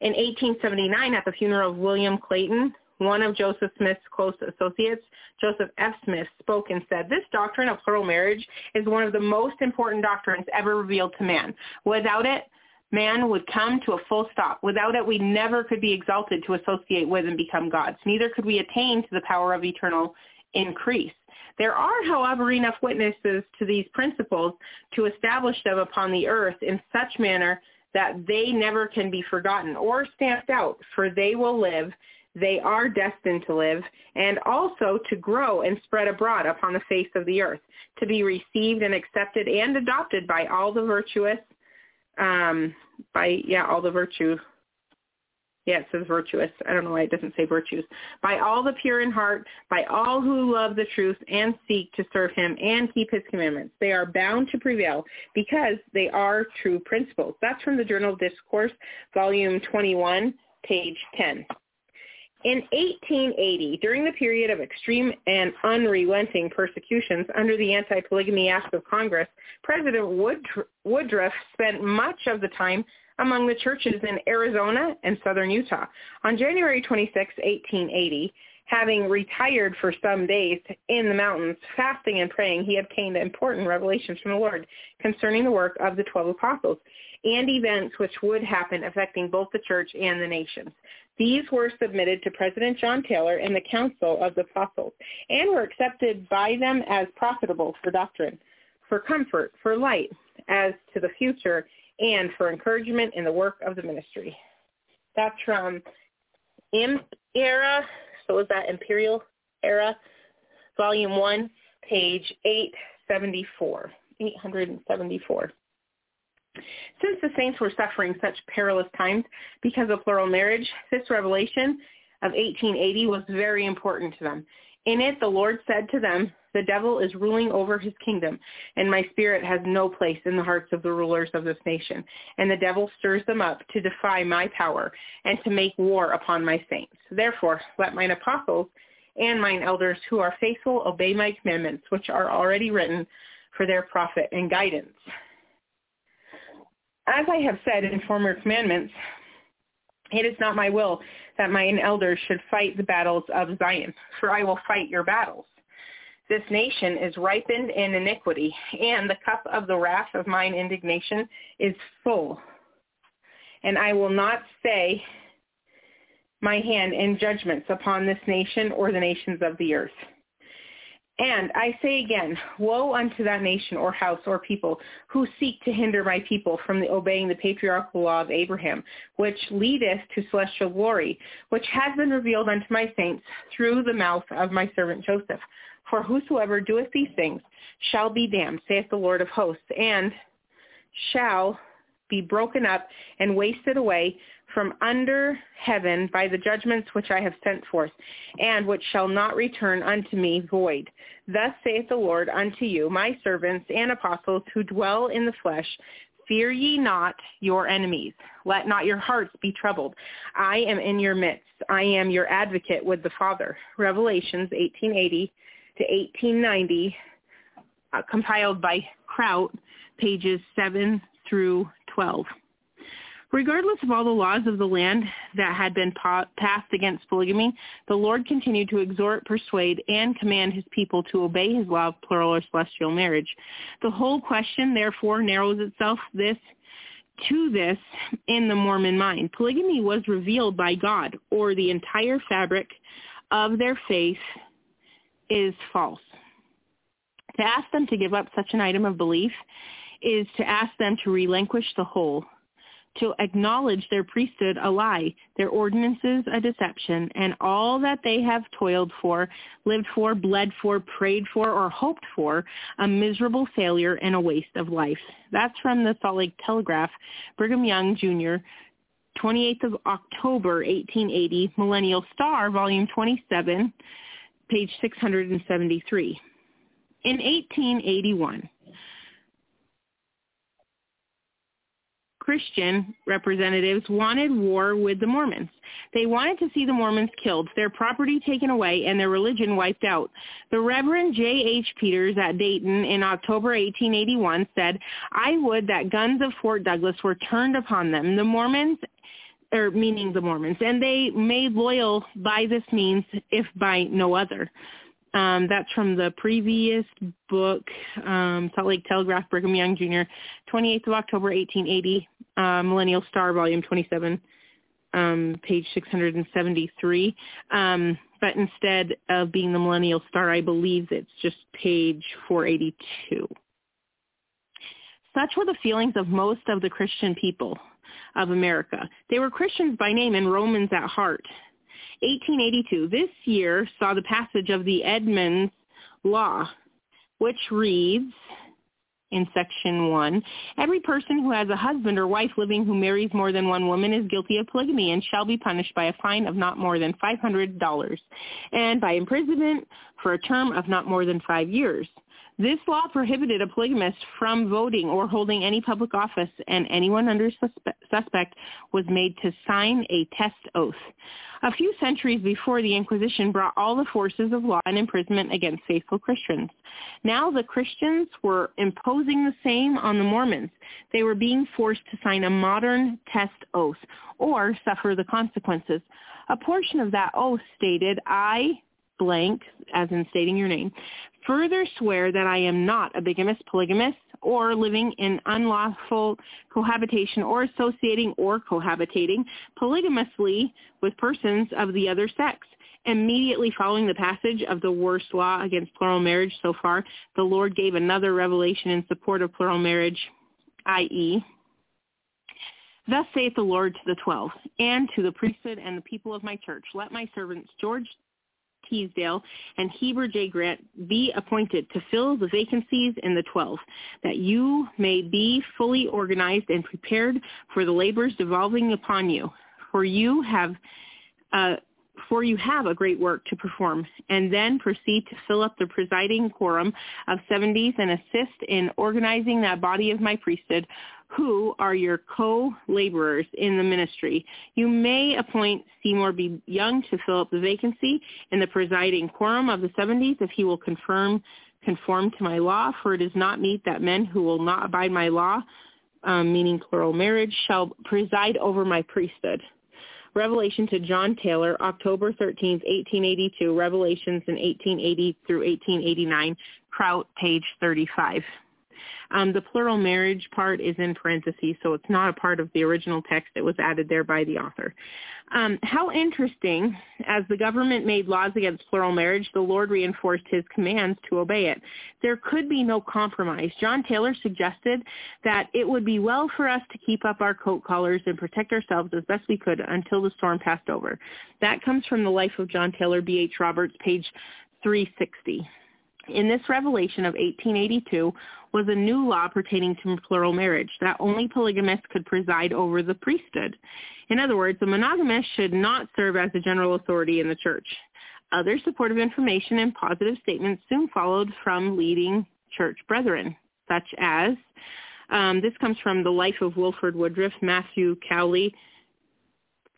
In 1879, at the funeral of William Clayton, one of Joseph Smith's close associates, Joseph F. Smith, spoke and said, this doctrine of plural marriage is one of the most important doctrines ever revealed to man. Without it, man would come to a full stop. Without it, we never could be exalted to associate with and become gods. Neither could we attain to the power of eternal increase. There are, however, enough witnesses to these principles to establish them upon the earth in such manner that they never can be forgotten or stamped out, for they will live, they are destined to live, and also to grow and spread abroad upon the face of the earth, to be received and accepted and adopted by all the virtuous, um, by, yeah, all the virtue yeah, it says virtuous. I don't know why it doesn't say virtues. By all the pure in heart, by all who love the truth and seek to serve him and keep his commandments. They are bound to prevail because they are true principles. That's from the Journal of Discourse, volume 21, page 10. In 1880, during the period of extreme and unrelenting persecutions under the Anti-Polygamy Act of Congress, President Woodruff spent much of the time among the churches in Arizona and southern Utah. On January 26, 1880, having retired for some days in the mountains, fasting and praying, he obtained important revelations from the Lord concerning the work of the twelve apostles and events which would happen affecting both the church and the nations. These were submitted to President John Taylor and the Council of the Apostles and were accepted by them as profitable for doctrine, for comfort, for light, as to the future, and for encouragement in the work of the ministry. That's from Imp Era, so was that Imperial Era, Volume 1, page 874, 874. Since the saints were suffering such perilous times because of plural marriage, this revelation of 1880 was very important to them. In it, the Lord said to them, the devil is ruling over his kingdom, and my spirit has no place in the hearts of the rulers of this nation. And the devil stirs them up to defy my power and to make war upon my saints. Therefore, let mine apostles and mine elders who are faithful obey my commandments, which are already written for their profit and guidance. As I have said in former commandments, it is not my will that mine elders should fight the battles of Zion, for I will fight your battles. This nation is ripened in iniquity, and the cup of the wrath of mine indignation is full. And I will not stay my hand in judgments upon this nation or the nations of the earth. And I say again, woe unto that nation or house or people who seek to hinder my people from the obeying the patriarchal law of Abraham, which leadeth to celestial glory, which has been revealed unto my saints through the mouth of my servant Joseph, for whosoever doeth these things shall be damned, saith the Lord of hosts, and shall be broken up and wasted away from under heaven by the judgments which I have sent forth, and which shall not return unto me void. Thus saith the Lord unto you, my servants and apostles who dwell in the flesh, Fear ye not your enemies. Let not your hearts be troubled. I am in your midst. I am your advocate with the Father. Revelations 1880 to 1890, uh, compiled by Kraut, pages 7 through 12. Regardless of all the laws of the land that had been pa- passed against polygamy, the Lord continued to exhort, persuade, and command his people to obey his law of plural or celestial marriage. The whole question, therefore, narrows itself this to this in the Mormon mind. Polygamy was revealed by God, or the entire fabric of their faith is false. To ask them to give up such an item of belief is to ask them to relinquish the whole, to acknowledge their priesthood a lie, their ordinances a deception, and all that they have toiled for, lived for, bled for, prayed for, or hoped for, a miserable failure and a waste of life. That's from the Salt Lake Telegraph, Brigham Young Jr., 28th of October, 1880, Millennial Star, Volume 27, page 673. In 1881, Christian representatives wanted war with the Mormons. They wanted to see the Mormons killed, their property taken away, and their religion wiped out. The Reverend J.H. Peters at Dayton in October 1881 said, I would that guns of Fort Douglas were turned upon them. The Mormons or meaning the Mormons, and they made loyal by this means, if by no other. Um, that's from the previous book, um, Salt Lake Telegraph, Brigham Young Jr., 28th of October, 1880, uh, Millennial Star, Volume 27, um, page 673. Um, but instead of being the millennial star, I believe it's just page 482. Such were the feelings of most of the Christian people of America. They were Christians by name and Romans at heart. 1882, this year saw the passage of the Edmunds Law, which reads, in section 1, every person who has a husband or wife living who marries more than one woman is guilty of polygamy and shall be punished by a fine of not more than $500 and by imprisonment for a term of not more than five years. This law prohibited a polygamist from voting or holding any public office, and anyone under suspe- suspect was made to sign a test oath. A few centuries before, the Inquisition brought all the forces of law and imprisonment against faithful Christians. Now the Christians were imposing the same on the Mormons. They were being forced to sign a modern test oath or suffer the consequences. A portion of that oath stated, I blank, as in stating your name, further swear that I am not a bigamist, polygamist, or living in unlawful cohabitation or associating or cohabitating polygamously with persons of the other sex. Immediately following the passage of the worst law against plural marriage so far, the Lord gave another revelation in support of plural marriage, i.e., Thus saith the Lord to the twelve, and to the priesthood and the people of my church, let my servants George Teasdale and Heber J. Grant be appointed to fill the vacancies in the 12, that you may be fully organized and prepared for the labors devolving upon you. For you have uh, for you have a great work to perform, and then proceed to fill up the presiding quorum of 70s and assist in organizing that body of my priesthood who are your co-laborers in the ministry. You may appoint Seymour B. Young to fill up the vacancy in the presiding quorum of the 70s if he will confirm conform to my law, for it is not meet that men who will not abide my law, um, meaning plural marriage, shall preside over my priesthood. Revelation to John Taylor, October 13, 1882, Revelations in 1880 through 1889, Kraut, page 35. Um, the plural marriage part is in parentheses, so it's not a part of the original text. It was added there by the author. Um, how interesting, as the government made laws against plural marriage, the Lord reinforced his commands to obey it. There could be no compromise. John Taylor suggested that it would be well for us to keep up our coat collars and protect ourselves as best we could until the storm passed over. That comes from the life of John Taylor, B.H. Roberts, page 360 in this revelation of 1882 was a new law pertaining to plural marriage, that only polygamists could preside over the priesthood. In other words, a monogamist should not serve as a general authority in the church. Other supportive information and positive statements soon followed from leading church brethren, such as, um, this comes from the Life of Wilford Woodruff, Matthew Cowley,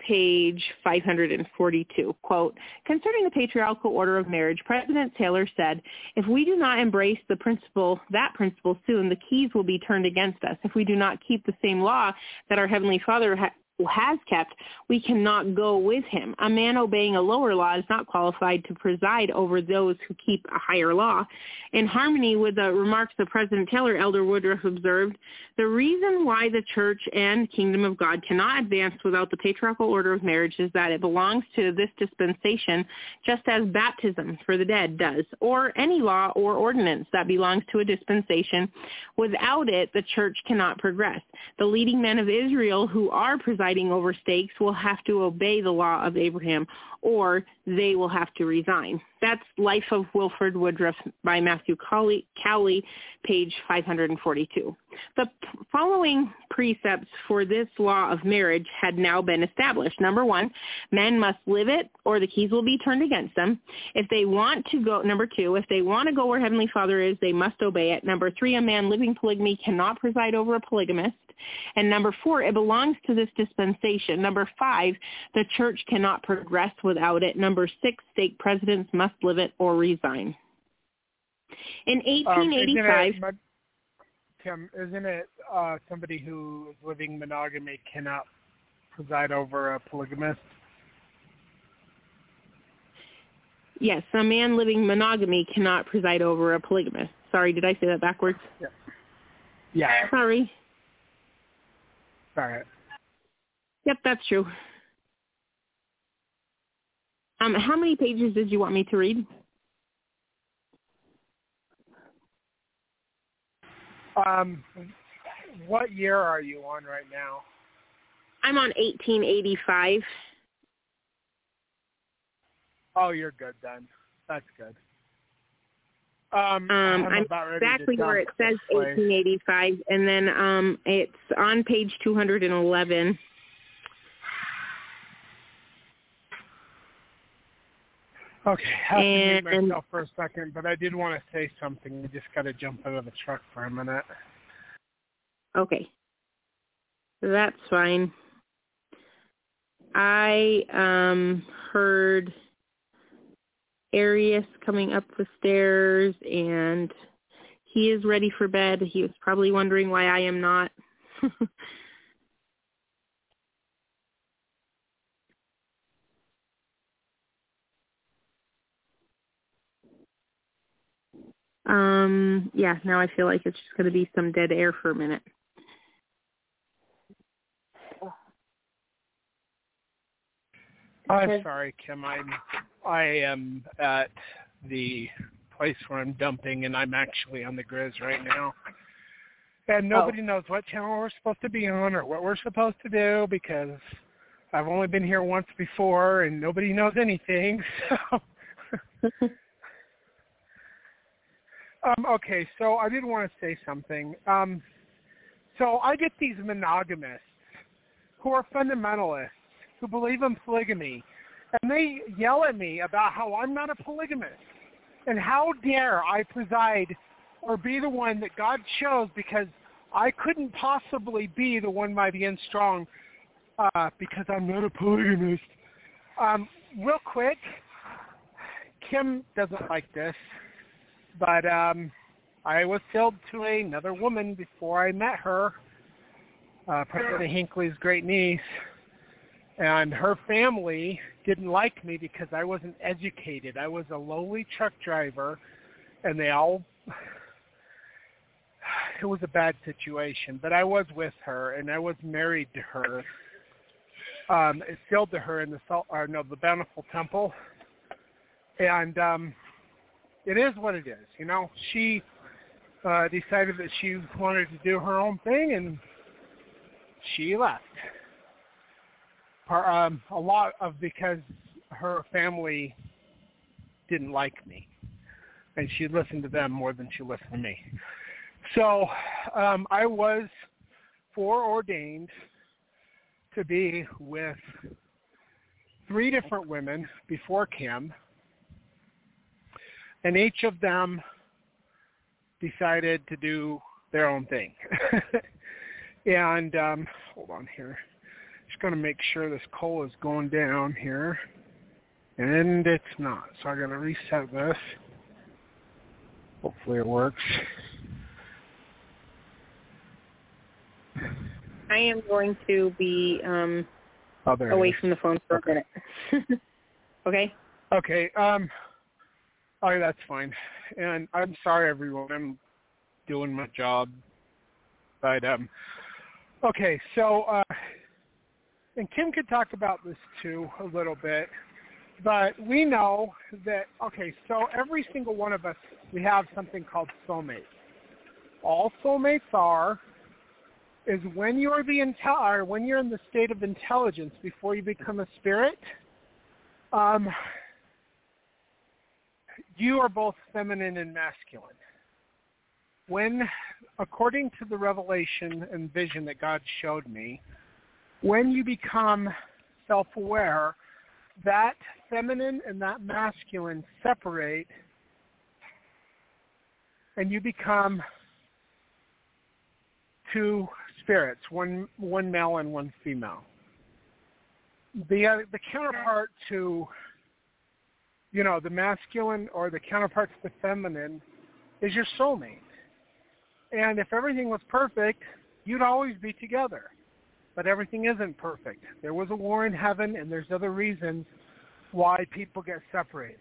page 542. Quote, concerning the patriarchal order of marriage, President Taylor said, if we do not embrace the principle, that principle soon, the keys will be turned against us. If we do not keep the same law that our Heavenly Father ha- has kept, we cannot go with him. A man obeying a lower law is not qualified to preside over those who keep a higher law. In harmony with the remarks of President Taylor, Elder Woodruff observed, the reason why the church and kingdom of God cannot advance without the patriarchal order of marriage is that it belongs to this dispensation just as baptism for the dead does, or any law or ordinance that belongs to a dispensation. Without it, the church cannot progress. The leading men of Israel who are presiding over stakes will have to obey the law of Abraham or they will have to resign. That's Life of Wilford Woodruff by Matthew Cowley, Cowley page 542. The following precepts for this law of marriage had now been established. Number one, men must live it or the keys will be turned against them. If they want to go, number two, if they want to go where Heavenly Father is, they must obey it. Number three, a man living polygamy cannot preside over a polygamist. And number four, it belongs to this dispensation. Number five, the church cannot progress without it. Number six, stake presidents must live it or resign. In 1885... Um, isn't it, Tim, isn't it uh, somebody who is living monogamy cannot preside over a polygamist? Yes, a man living monogamy cannot preside over a polygamist. Sorry, did I say that backwards? Yeah. Yeah. Sorry. Right. Yep, that's true. Um, how many pages did you want me to read? Um, what year are you on right now? I'm on 1885. Oh, you're good then. That's good. Um, Um, I'm, I'm exactly where it says this place. 1885, and then um, it's on page 211. Okay, I have to mute myself for a second, but I did want to say something. I just got to jump out of the truck for a minute. Okay. That's fine. I um heard Arius coming up the stairs and he is ready for bed. He was probably wondering why I am not. um yeah, now I feel like it's just going to be some dead air for a minute. I'm sorry, Kim. I'm I am at the place where I'm dumping, and I'm actually on the Grizz right now. And nobody knows what channel we're supposed to be on or what we're supposed to do because I've only been here once before, and nobody knows anything. So. Um, okay, so I did want to say something. Um, so I get these monogamists who are fundamentalists who believe in polygamy, and they yell at me about how I'm not a polygamist, and how dare I preside or be the one that God chose because I couldn't possibly be the one by the end strong uh, because I'm not a polygamist. Um, real quick, Kim doesn't like this but um I was sold to another woman before I met her, uh, President Hinckley's great niece, and her family didn't like me because I wasn't educated. I was a lowly truck driver, and they all. It was a bad situation, but I was with her, and I was married to her. Um, sealed to her in the salt, or no, the Bountiful Temple, and um, it is what it is. You know, she uh, decided that she wanted to do her own thing, and she left. Par, um, a lot of because her family didn't like me, and she listened to them more than she listened to me. So um, I was foreordained to be with three different women before Kim and each of them decided to do their own thing. and um, hold on here. Going to make sure this coal is going down here. And it's not. So I got to reset this. Hopefully it works. I am going to be um Oh, away is. from the phone for Okay. a minute. okay? Okay. Um. Oh, that's fine. And I'm sorry, everyone. I'm doing my job. But um. Okay. So, uh, and Kim could talk about this too a little bit. But we know that. Okay. So every single one of us, we have something called soulmates. All soulmates are is when you're the intel when you're in the state of intelligence before you become a spirit. Um, you are both feminine and masculine. When, according to the revelation and vision that God showed me, when you become self-aware, that feminine and that masculine separate and you become two spirits, one one male and one female. The uh, the counterpart to you know the masculine or the counterpart to the feminine is your soulmate. And if everything was perfect, you'd always be together. But everything isn't perfect. There was a war in heaven, and there's other reasons why people get separated.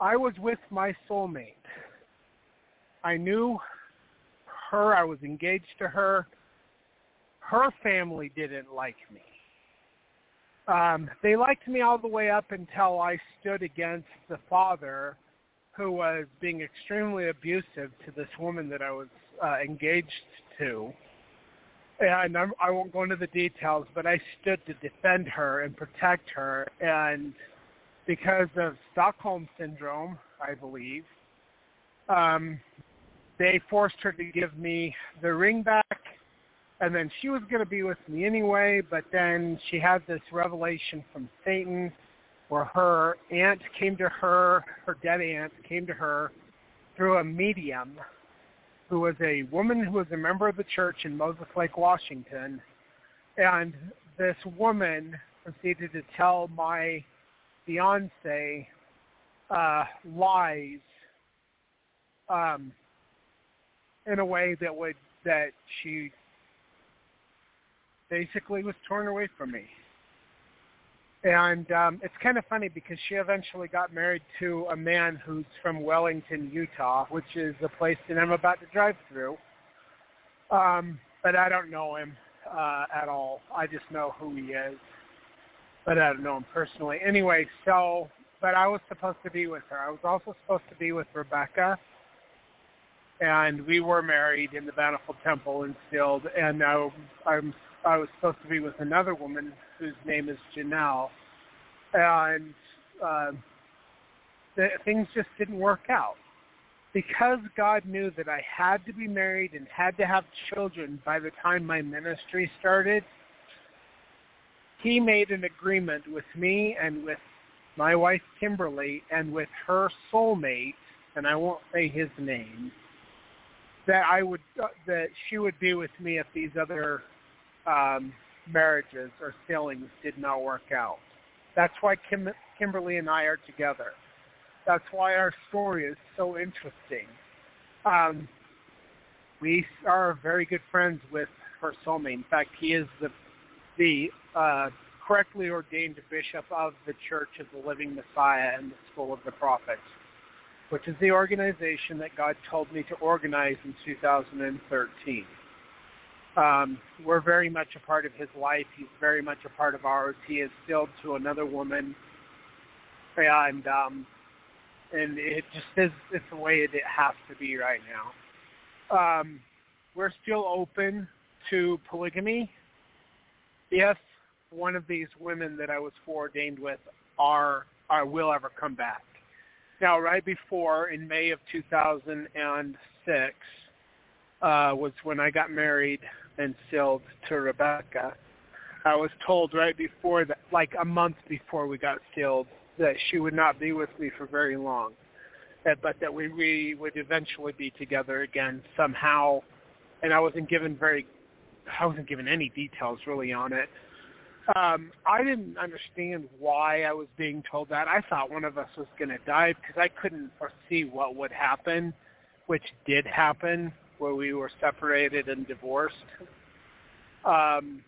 I was with my soulmate. I knew her. I was engaged to her. Her family didn't like me. Um, they liked me all the way up until I stood against the father who was being extremely abusive to this woman that I was uh, engaged to. And I'm, I won't go into the details, but I stood to defend her and protect her. And because of Stockholm syndrome, I believe, um, they forced her to give me the ring back and then she was going to be with me anyway, but then she had this revelation from Satan where her aunt came to her, her dead aunt came to her through a medium who was a woman who was a member of the church in Moses Lake, Washington. And this woman proceeded to tell my fiance uh, lies um, in a way that would that she basically was torn away from me. And um, it's kind of funny because she eventually got married to a man who's from Wellington, Utah, which is the place that I'm about to drive through. Um, but I don't know him uh, at all. I just know who he is, but I don't know him personally. Anyway, so but I was supposed to be with her. I was also supposed to be with Rebecca, and we were married in the Bountiful Temple in Stild, and now I'm I was supposed to be with another woman whose name is Janelle, and uh, the, things just didn't work out. Because God knew that I had to be married and had to have children by the time my ministry started, he made an agreement with me and with my wife Kimberly and with her soulmate, and I won't say his name, that I would uh, that she would be with me if these other um, marriages or sealings did not work out. That's why Kim, Kimberly and I are together. That's why our story is so interesting. Um, we are very good friends with her soulmate. In fact, he is the the uh, correctly ordained bishop of the Church of the Living Messiah and the School of the Prophets, which is the organization that God told me to organize in 2013. Um, we're very much a part of his life. He's very much a part of ours. He is still to another woman, and um, and it just is it's the way it, it has to be right now. Um, we're still open to polygamy if one of these women that I was foreordained with are, are will ever come back. Now, right before in May of 2006 uh, was when I got married and sealed to Rebecca. I was told right before that, like a month before we got sealed, that she would not be with me for very long, but that we, we would eventually be together again somehow. And I wasn't given very, I wasn't given any details really on it. Um, I didn't understand why I was being told that. I thought one of us was going to die because I couldn't foresee what would happen, which did happen where we were separated and divorced. Um,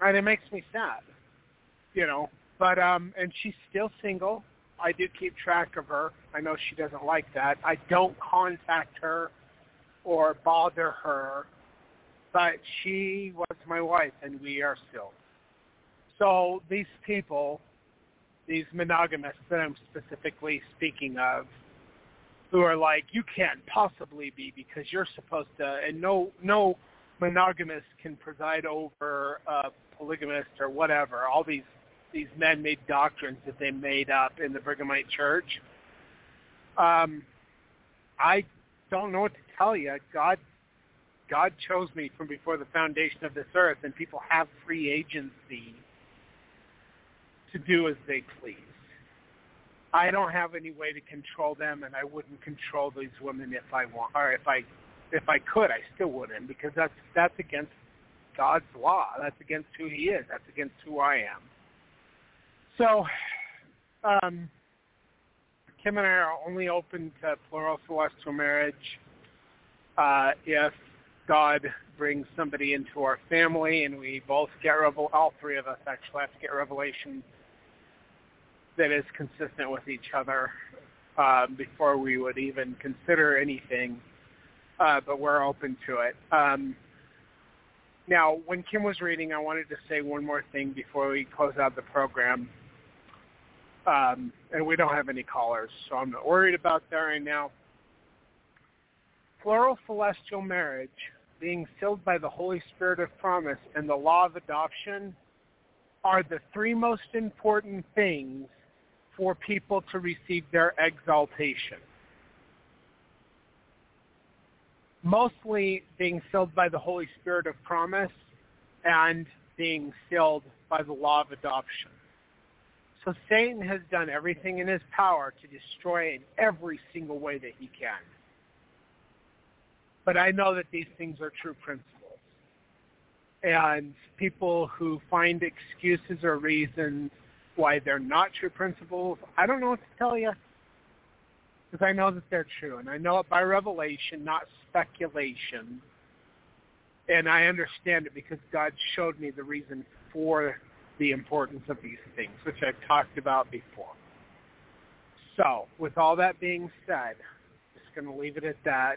and it makes me sad, you know. But um, and she's still single. I do keep track of her. I know she doesn't like that. I don't contact her or bother her, but she was my wife, and we are still. So these people, these monogamists that I'm specifically speaking of, who are like, you can't possibly be because you're supposed to, and no no monogamist can preside over a polygamist or whatever. All these these man-made doctrines that they made up in the Brighamite Church. Um, I don't know what to tell you. God God chose me from before the foundation of this earth, and people have free agency to do as they please. I don't have any way to control them, and I wouldn't control these women if I want, or if I, if I could, I still wouldn't, because that's that's against God's law. That's against who He is. That's against who I am. So, um, Kim and I are only open to plural celestial marriage uh, if God brings somebody into our family, and we both get revel. All three of us actually have to get revelation that is consistent with each other uh, before we would even consider anything, uh, but we're open to it. Um, Now, when Kim was reading, I wanted to say one more thing before we close out the program. Um, and we don't have any callers, so I'm not worried about that right now. Plural celestial marriage, being sealed by the Holy Spirit of promise, and the law of adoption are the three most important things for people to receive their exaltation. Mostly being sealed by the Holy Spirit of promise and being sealed by the law of adoption. So Satan has done everything in his power to destroy in every single way that he can. But I know that these things are true principles. And people who find excuses or reasons why they're not true principles, I don't know what to tell you. Because I know that they're true. And I know it by revelation, not speculation. And I understand it because God showed me the reason for the importance of these things, which I've talked about before. So, with all that being said, just going to leave it at that.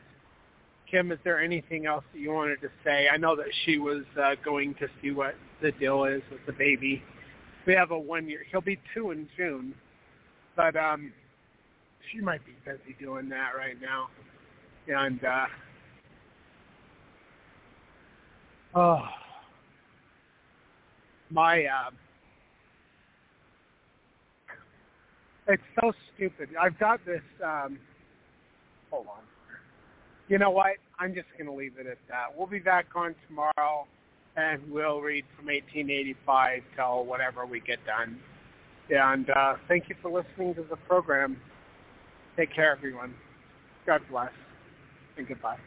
Kim, is there anything else that you wanted to say? I know that she was uh, going to see what the deal is with the baby. We have a one year. He'll be two in June, but um, she might be busy doing that right now. And uh, oh, my uh, it's so stupid. I've got this. Um, hold on. You know what? I'm just going to leave it at that. We'll be back on tomorrow, and we'll read from 1885 till whatever we get done. And uh, thank you for listening to the program. Take care, everyone. God bless, and goodbye.